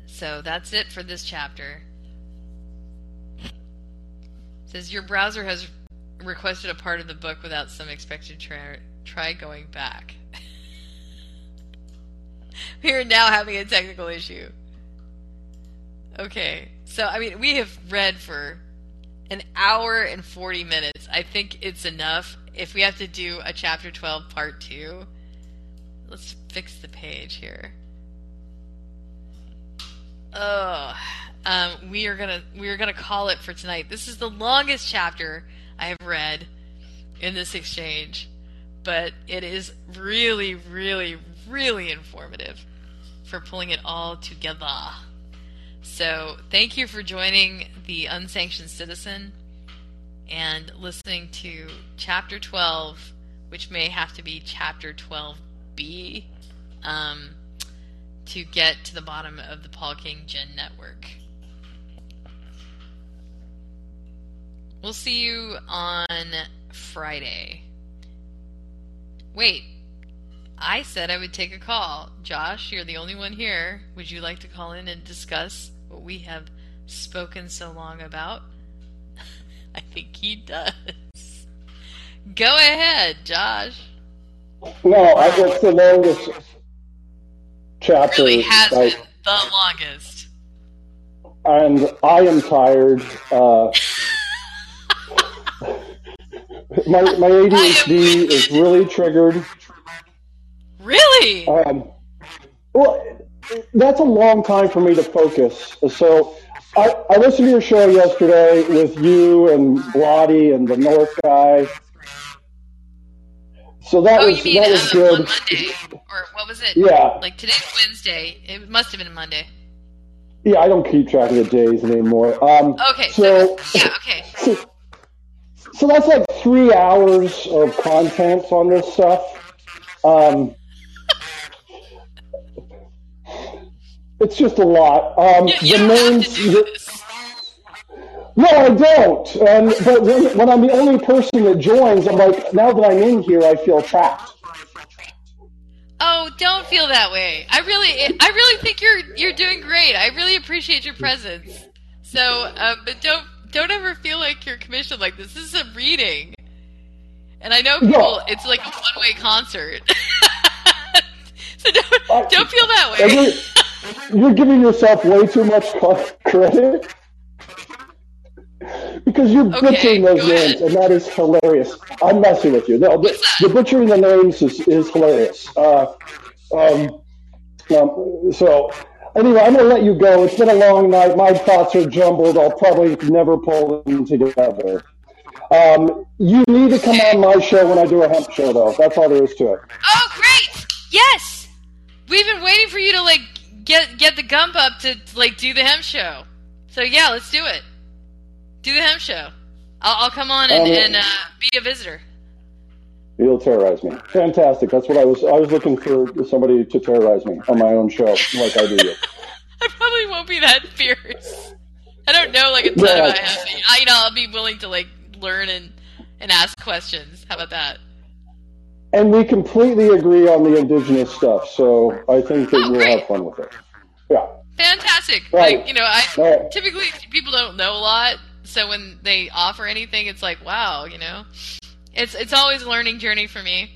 So that's it for this chapter. It says your browser has requested a part of the book without some expected try, try going back. we are now having a technical issue. Okay, so I mean, we have read for an hour and 40 minutes. I think it's enough. If we have to do a chapter 12 part 2, let's fix the page here. Oh, um, we are gonna we are gonna call it for tonight. This is the longest chapter I have read in this exchange, but it is really, really, really informative for pulling it all together. So, thank you for joining the Unsanctioned Citizen and listening to Chapter 12, which may have to be Chapter 12B, um, to get to the bottom of the Paul King Jin Network. We'll see you on Friday. Wait, I said I would take a call. Josh, you're the only one here. Would you like to call in and discuss what we have spoken so long about? I think he does. Go ahead, Josh. No, I guess the longest chapter. Really has I, been the longest. and I am tired. Uh, my my ADHD is really triggered. Really? Um, well, that's a long time for me to focus. So I, I listened to your show yesterday with you and Blotty and the North guy. So that oh, was you mean that uh, was good. Monday? Or what was it? Yeah. Like today's Wednesday. It must have been Monday. Yeah, I don't keep track of the days anymore. Um, Okay, so, so yeah, okay. so, so that's like three hours of content on this stuff. Um, it's just a lot. Um, You, you the names. To do this. No, I don't. And but when, when I'm the only person that joins, I'm like, now that I'm in here, I feel trapped. Oh, don't feel that way. I really, I really think you're you're doing great. I really appreciate your presence. So, uh, but don't don't ever feel like you're commissioned like this. This is a reading, and I know people. No. It's like a one way concert. so don't don't feel that way. you're, you're giving yourself way too much credit. Because you're Okay, butchering those go ahead. names, and that is hilarious. I'm messing with you. No, the, What's the butchering the names is, is hilarious. Uh, um, um, so, anyway, I'm going to let you go. It's been a long night. My thoughts are jumbled. I'll probably never pull them together. Um, you need to come on my show when I do a hemp show, though. That's all there is to it. Oh, great! Yes, we've been waiting for you to like get get the gump up to like do the hemp show. So yeah, let's do it. Do the hem show. I'll, I'll come on and, Um, and uh, be a visitor. You'll terrorize me. Fantastic. That's what I was. I was looking for somebody to terrorize me on my own show, like I do you. I probably won't be that fierce. I don't know like a ton Yeah. about hemming. I, you know, I'll be willing to like learn and and ask questions. How about that? And we completely agree on the indigenous stuff, so I think that Oh, we'll great. have fun with it. Yeah. Fantastic. Right. Like you know, I Right. typically people don't know a lot, so when they offer anything, it's like wow, you know. It's it's always a learning journey for me.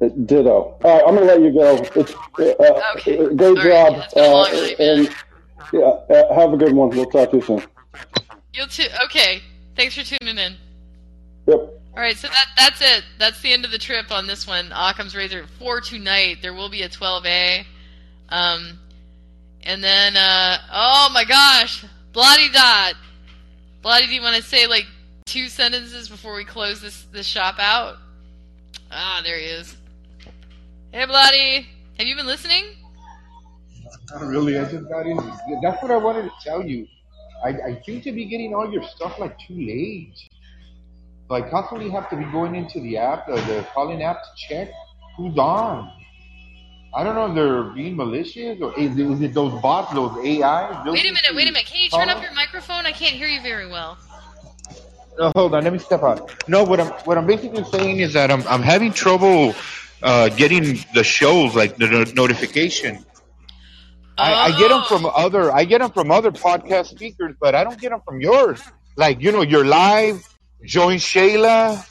Uh, Ditto. All right, I'm going to let you go. It's uh, Okay. uh, great All right. job. It's been a long uh, and yeah, uh, have a good one. We'll talk to you soon. You'll too. Okay. Thanks for tuning in. Yep. All right, so that that's it. That's the end of the trip on this one. Occam's Razor for tonight. There will be a 12A, um, and then uh, oh my gosh, Bloody Dot. Bloody, do you want to say like two sentences before we close this this shop out? Ah, there he is. Hey, Bloody, have you been listening? Not really. I just got in. That's what I wanted to tell you. I, I seem to be getting all your stuff like too late. So I constantly have to be going into the app, the, the Callin app to check who's on. I don't know if they're being malicious or is it, is it those bots, those AI? Wait a minute, wait a minute. Can you turn up your microphone? I can't hear you very well. No, hold on. Let me step out. No, what I'm what I'm basically saying is that I'm I'm having trouble uh, getting the shows like the no- notification. I, I get them Oh. from other. I get them from other podcast speakers, but I don't get them from yours. Like you know, you're live. Join Shayla.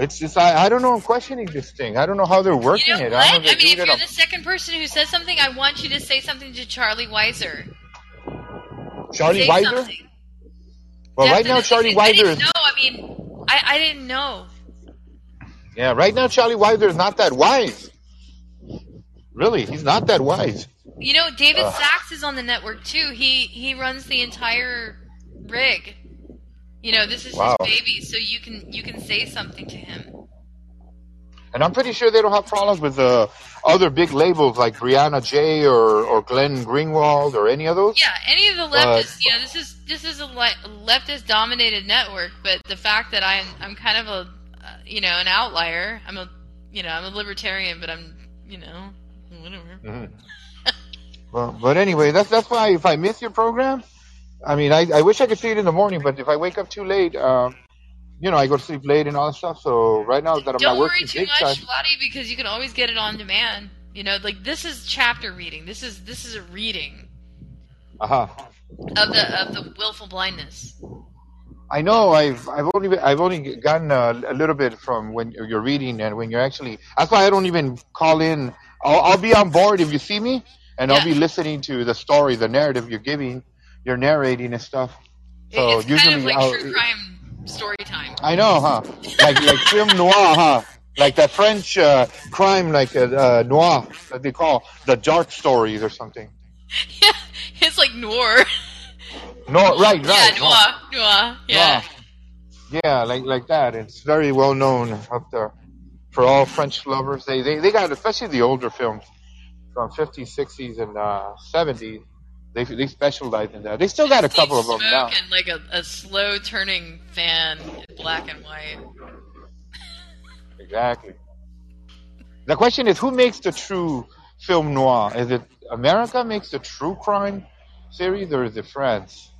It's just I, I don't know. I'm questioning this thing. I don't know how they're working You know it. I I, don't know if they mean, if you're the second person who says something, I want you to say something to Charlie Weiser. Charlie say Weiser. something. Well, right now Charlie Weiser is know. I mean, I, I didn't know. yeah. Right now Charlie Weiser is not that wise. Really, he's not that wise. You know, David Ugh. Sacks is on the network too. He he runs the entire rig. You know, this is Wow. his baby, so you can you can say something to him. And I'm pretty sure they don't have problems with uh, other big labels like Brianna J or, or Glenn Greenwald or any of those. Yeah, any of the leftists. you know, this is this is a le- leftist dominated network, but the fact that I'm I'm kind of a uh, you know an outlier. I'm a you know I'm a libertarian, but I'm you know whatever. Mhm. Well, but anyway, that's that's why if I miss your program, I mean, I, I wish I could see it in the morning, but if I wake up too late, um, you know, I go to sleep late and all that stuff. So right now that I'm Don't not worry working too big much, time, Lottie, because you can always get it on demand. You know, like this is chapter reading. This is this is a reading uh huh. of the of the willful blindness. I know I've I've only been- I've only gotten a, a little bit from when you're reading and when you're actually. That's why I don't even call in. I'll, I'll be on board if you see me, and I'll be listening to the story, the narrative you're giving, you're narrating and stuff. So it's usually kind of like I'll, true crime story time. I know, huh? Like like film noir, huh? Like that French uh, crime, like uh, uh, noir that they call the dark stories or something. Yeah, it's like noir. No, right, right. yeah, noir, noir. Yeah. Noir. Yeah, like like that. It's very well known up there for all French lovers. They they, they got especially the older films from 50s, 60s, and uh, 70s. They they specialize in that. They still got a couple of them now. And like a, a slow turning fan, in black and white. Exactly. The question is, who makes the true film noir? Is it America makes the true crime series, or is it France?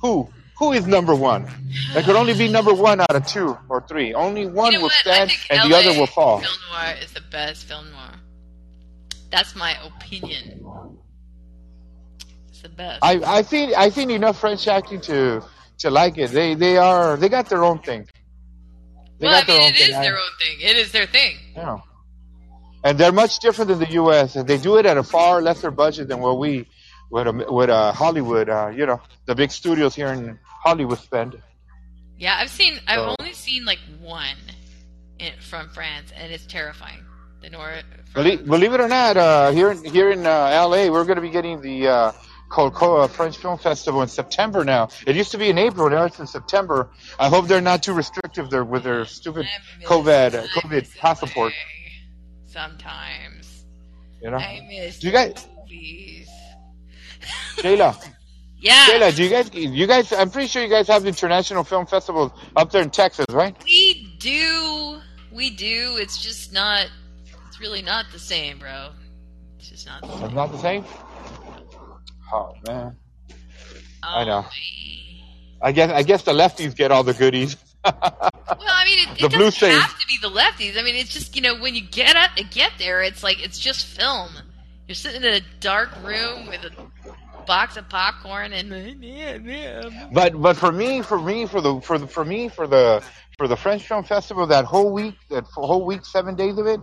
Who? Who is number one? There could only be number one out of two or three. Only one you know will what? stand, and LA the other will fall. Film noir is the best film noir. That's my opinion. It's the best. I I seen I seen enough French acting to to like it. They they are they got their own thing. They well, I got their mean, own it thing. is their own thing. It is their thing. Yeah. And they're much different than the U.S. and they do it at a far lesser budget than what we, what, um, what uh, Hollywood, uh, you know, the big studios here in Hollywood spend. Yeah, I've seen. I've only seen like one in, from France, and it's terrifying. The noir. Believe, believe it or not, uh, here in here in uh, L.A., we're going to be getting the uh, Colcoa French Film Festival in September now. It used to be in April, now it's in September. I hope they're not too restrictive there with their stupid COVID uh, COVID passport. Sometimes You know, I miss Do you guys- movies. Shayla, Yeah, Shayla, do you guys, you guys? I'm pretty sure you guys have the international film festival up there in Texas, right? we do. We do. It's just not. It's really not the same, bro. It's just not. The same. It's not the same. Oh man, I oh, know. Oh, I guess I guess the lefties get all the goodies. Well, I mean, it, it doesn't have to be the lefties. I mean, it's just you know when you get up, get there, it's like it's just film. You're sitting in a dark room with a box of popcorn and. But but for me, for me, for the for the for me, for the for the French Film Festival, that whole week, that whole week, seven days of it,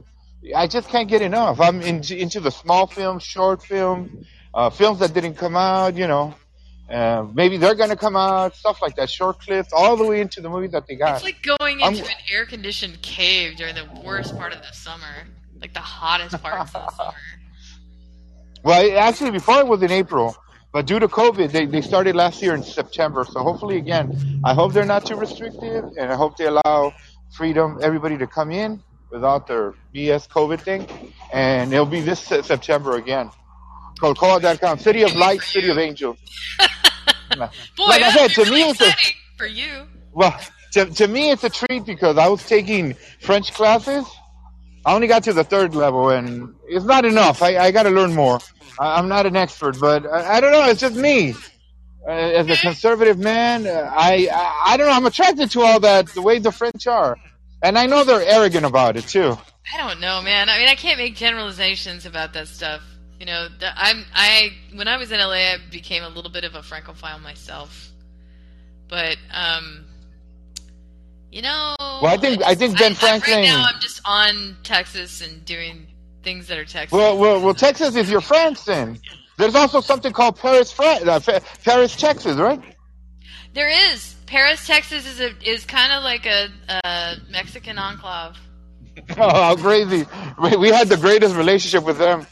I just can't get enough. I'm into into the small films, short films, uh, films that didn't come out. You know, uh, maybe they're gonna come out, stuff like that, short clips, all the way into the movie that they got. It's like going I'm- into an air conditioned cave during the worst part of the summer, like the hottest part of the summer. Well, actually, before it was in April, but due to COVID, they, they started last year in September. So hopefully, again, I hope they're not too restrictive, and I hope they allow freedom, everybody to come in without their BS COVID thing, and it'll be this September again. Colcoa.com, City of Light, City of Angels. Boy, Like I said, to me, it's a- for you. Well, to, to me, it's a treat because I was taking French classes. I only got to the third level, and it's not enough. I, I got to learn more. I, I'm not an expert, but I, I don't know. It's just me. Uh, as a conservative man, uh, I, I I don't know. I'm attracted to all that, the way the French are, and I know they're arrogant about it too. I don't know, man. I mean, I can't make generalizations about that stuff. You know, the, I'm I when I was in LA, I became a little bit of a francophile myself, but um, you know. Well, I think I think Ben I- I- Franklin. right now, I'm just on Texas and doing things that are Texas. Well, well, well, Texas is your France then. There's also something called Paris, France, uh, Paris, Texas, right? there is Paris, Texas is a is kind of like a, a Mexican enclave. Oh, how crazy! We had the greatest relationship with them.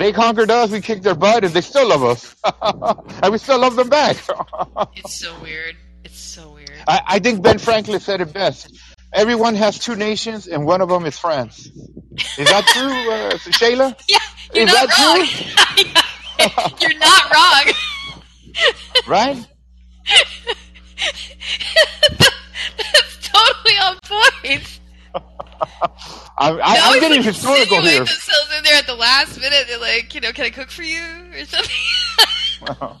They conquered us, we kicked their butt, and they still love us, and we still love them back. It's so weird. It's so weird. I, I think Ben Franklin said it best. Everyone has two nations, and one of them is France. Is that true, uh, Shayla? Yeah, you're Is not that wrong. you're not wrong. Right? That's totally on point. I, I, I'm always, getting like, historical here. themselves in there at the last minute. They're like, you know, can I cook for you or something?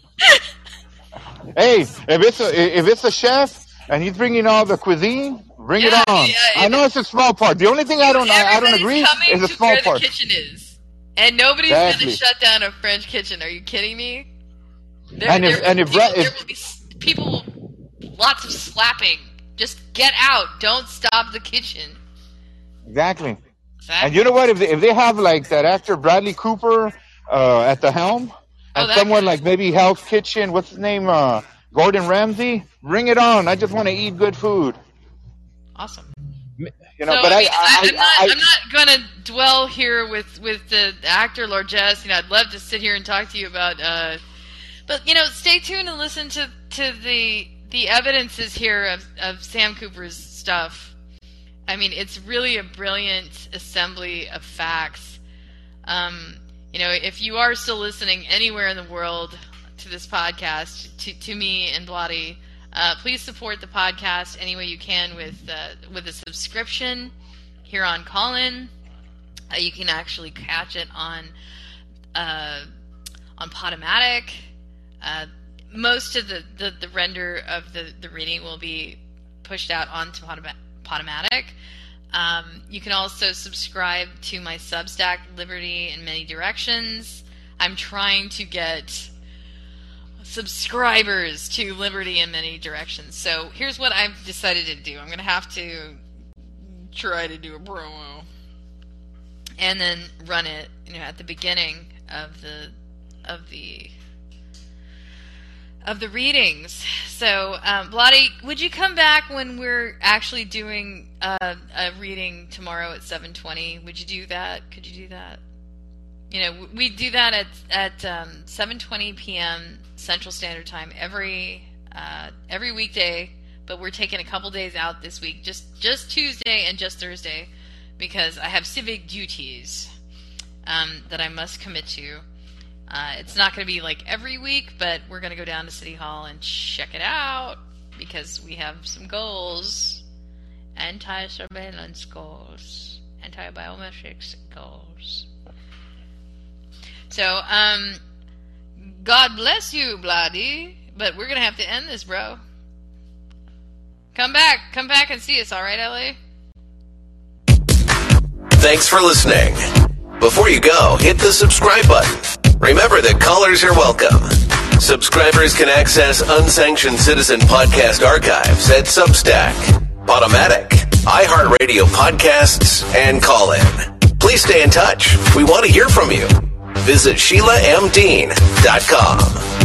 Hey, if it's a if it's a chef and he's bringing all the cuisine, bring Yeah, it on. yeah, I know it's a small part. The only thing I don't I, I don't agree is a small where part. the kitchen is, and nobody's Exactly. going to shut down a French kitchen. Are you kidding me? There, And if- there, and if people, Brett- if- there will be people, lots of slapping. Just get out. Don't stop the kitchen. Exactly. Exactly. And you know what? If they, if they have like that actor Bradley Cooper uh, at the helm, Oh, and someone like maybe Hell's Kitchen, what's his name? Uh, Gordon Ramsay, bring it on. I just want to eat good food. awesome. You know, so, but I I, mean, I, I, am not, not going to dwell here with, with the actor Largesse. You know, I'd love to sit here and talk to you about, uh, but you know, stay tuned and listen to, to the the evidences here of, of Sam Cooper's stuff. I mean, it's really a brilliant assembly of facts. Um, you know, if you are still listening anywhere in the world to this podcast, to, to me and Blotty, uh, please support the podcast any way you can with uh, with a subscription here on Callin. Uh, you can actually catch it on uh, on Podomatic. Uh, most of the, the, the render of the, the reading will be pushed out onto Podoma- Podomatic. Um, you can also subscribe to my Substack, Liberty in Many Directions. I'm trying to get subscribers to Liberty in Many Directions. So here's what I've decided to do. I'm going to have to try to do a promo and then run it, you know, at the beginning of the of the of the readings. So, um, would you come back when we're actually doing uh, a reading tomorrow at 7:20? Would you do that? Could you do that? You know, we do that at at um, 7:20 p.m. Central Standard Time every uh, every weekday. But we're taking a couple days out this week, just just Tuesday and just Thursday, because I have civic duties um, that I must commit to. Uh, it's not going to be like every week, but we're going to go down to City Hall and check it out because we have some goals anti surveillance goals, anti biometrics goals. So, um, God bless you, Bloody, but we're going to have to end this, bro. Come back. Come back and see us, alright, LA? Thanks for listening. Before you go, hit the subscribe button. Remember that callers are welcome. Subscribers can access unsanctioned citizen podcast archives at Substack, Podomatic, iHeartRadio podcasts, and call in. Please stay in touch. We want to hear from you. Visit SheilaMDean.com.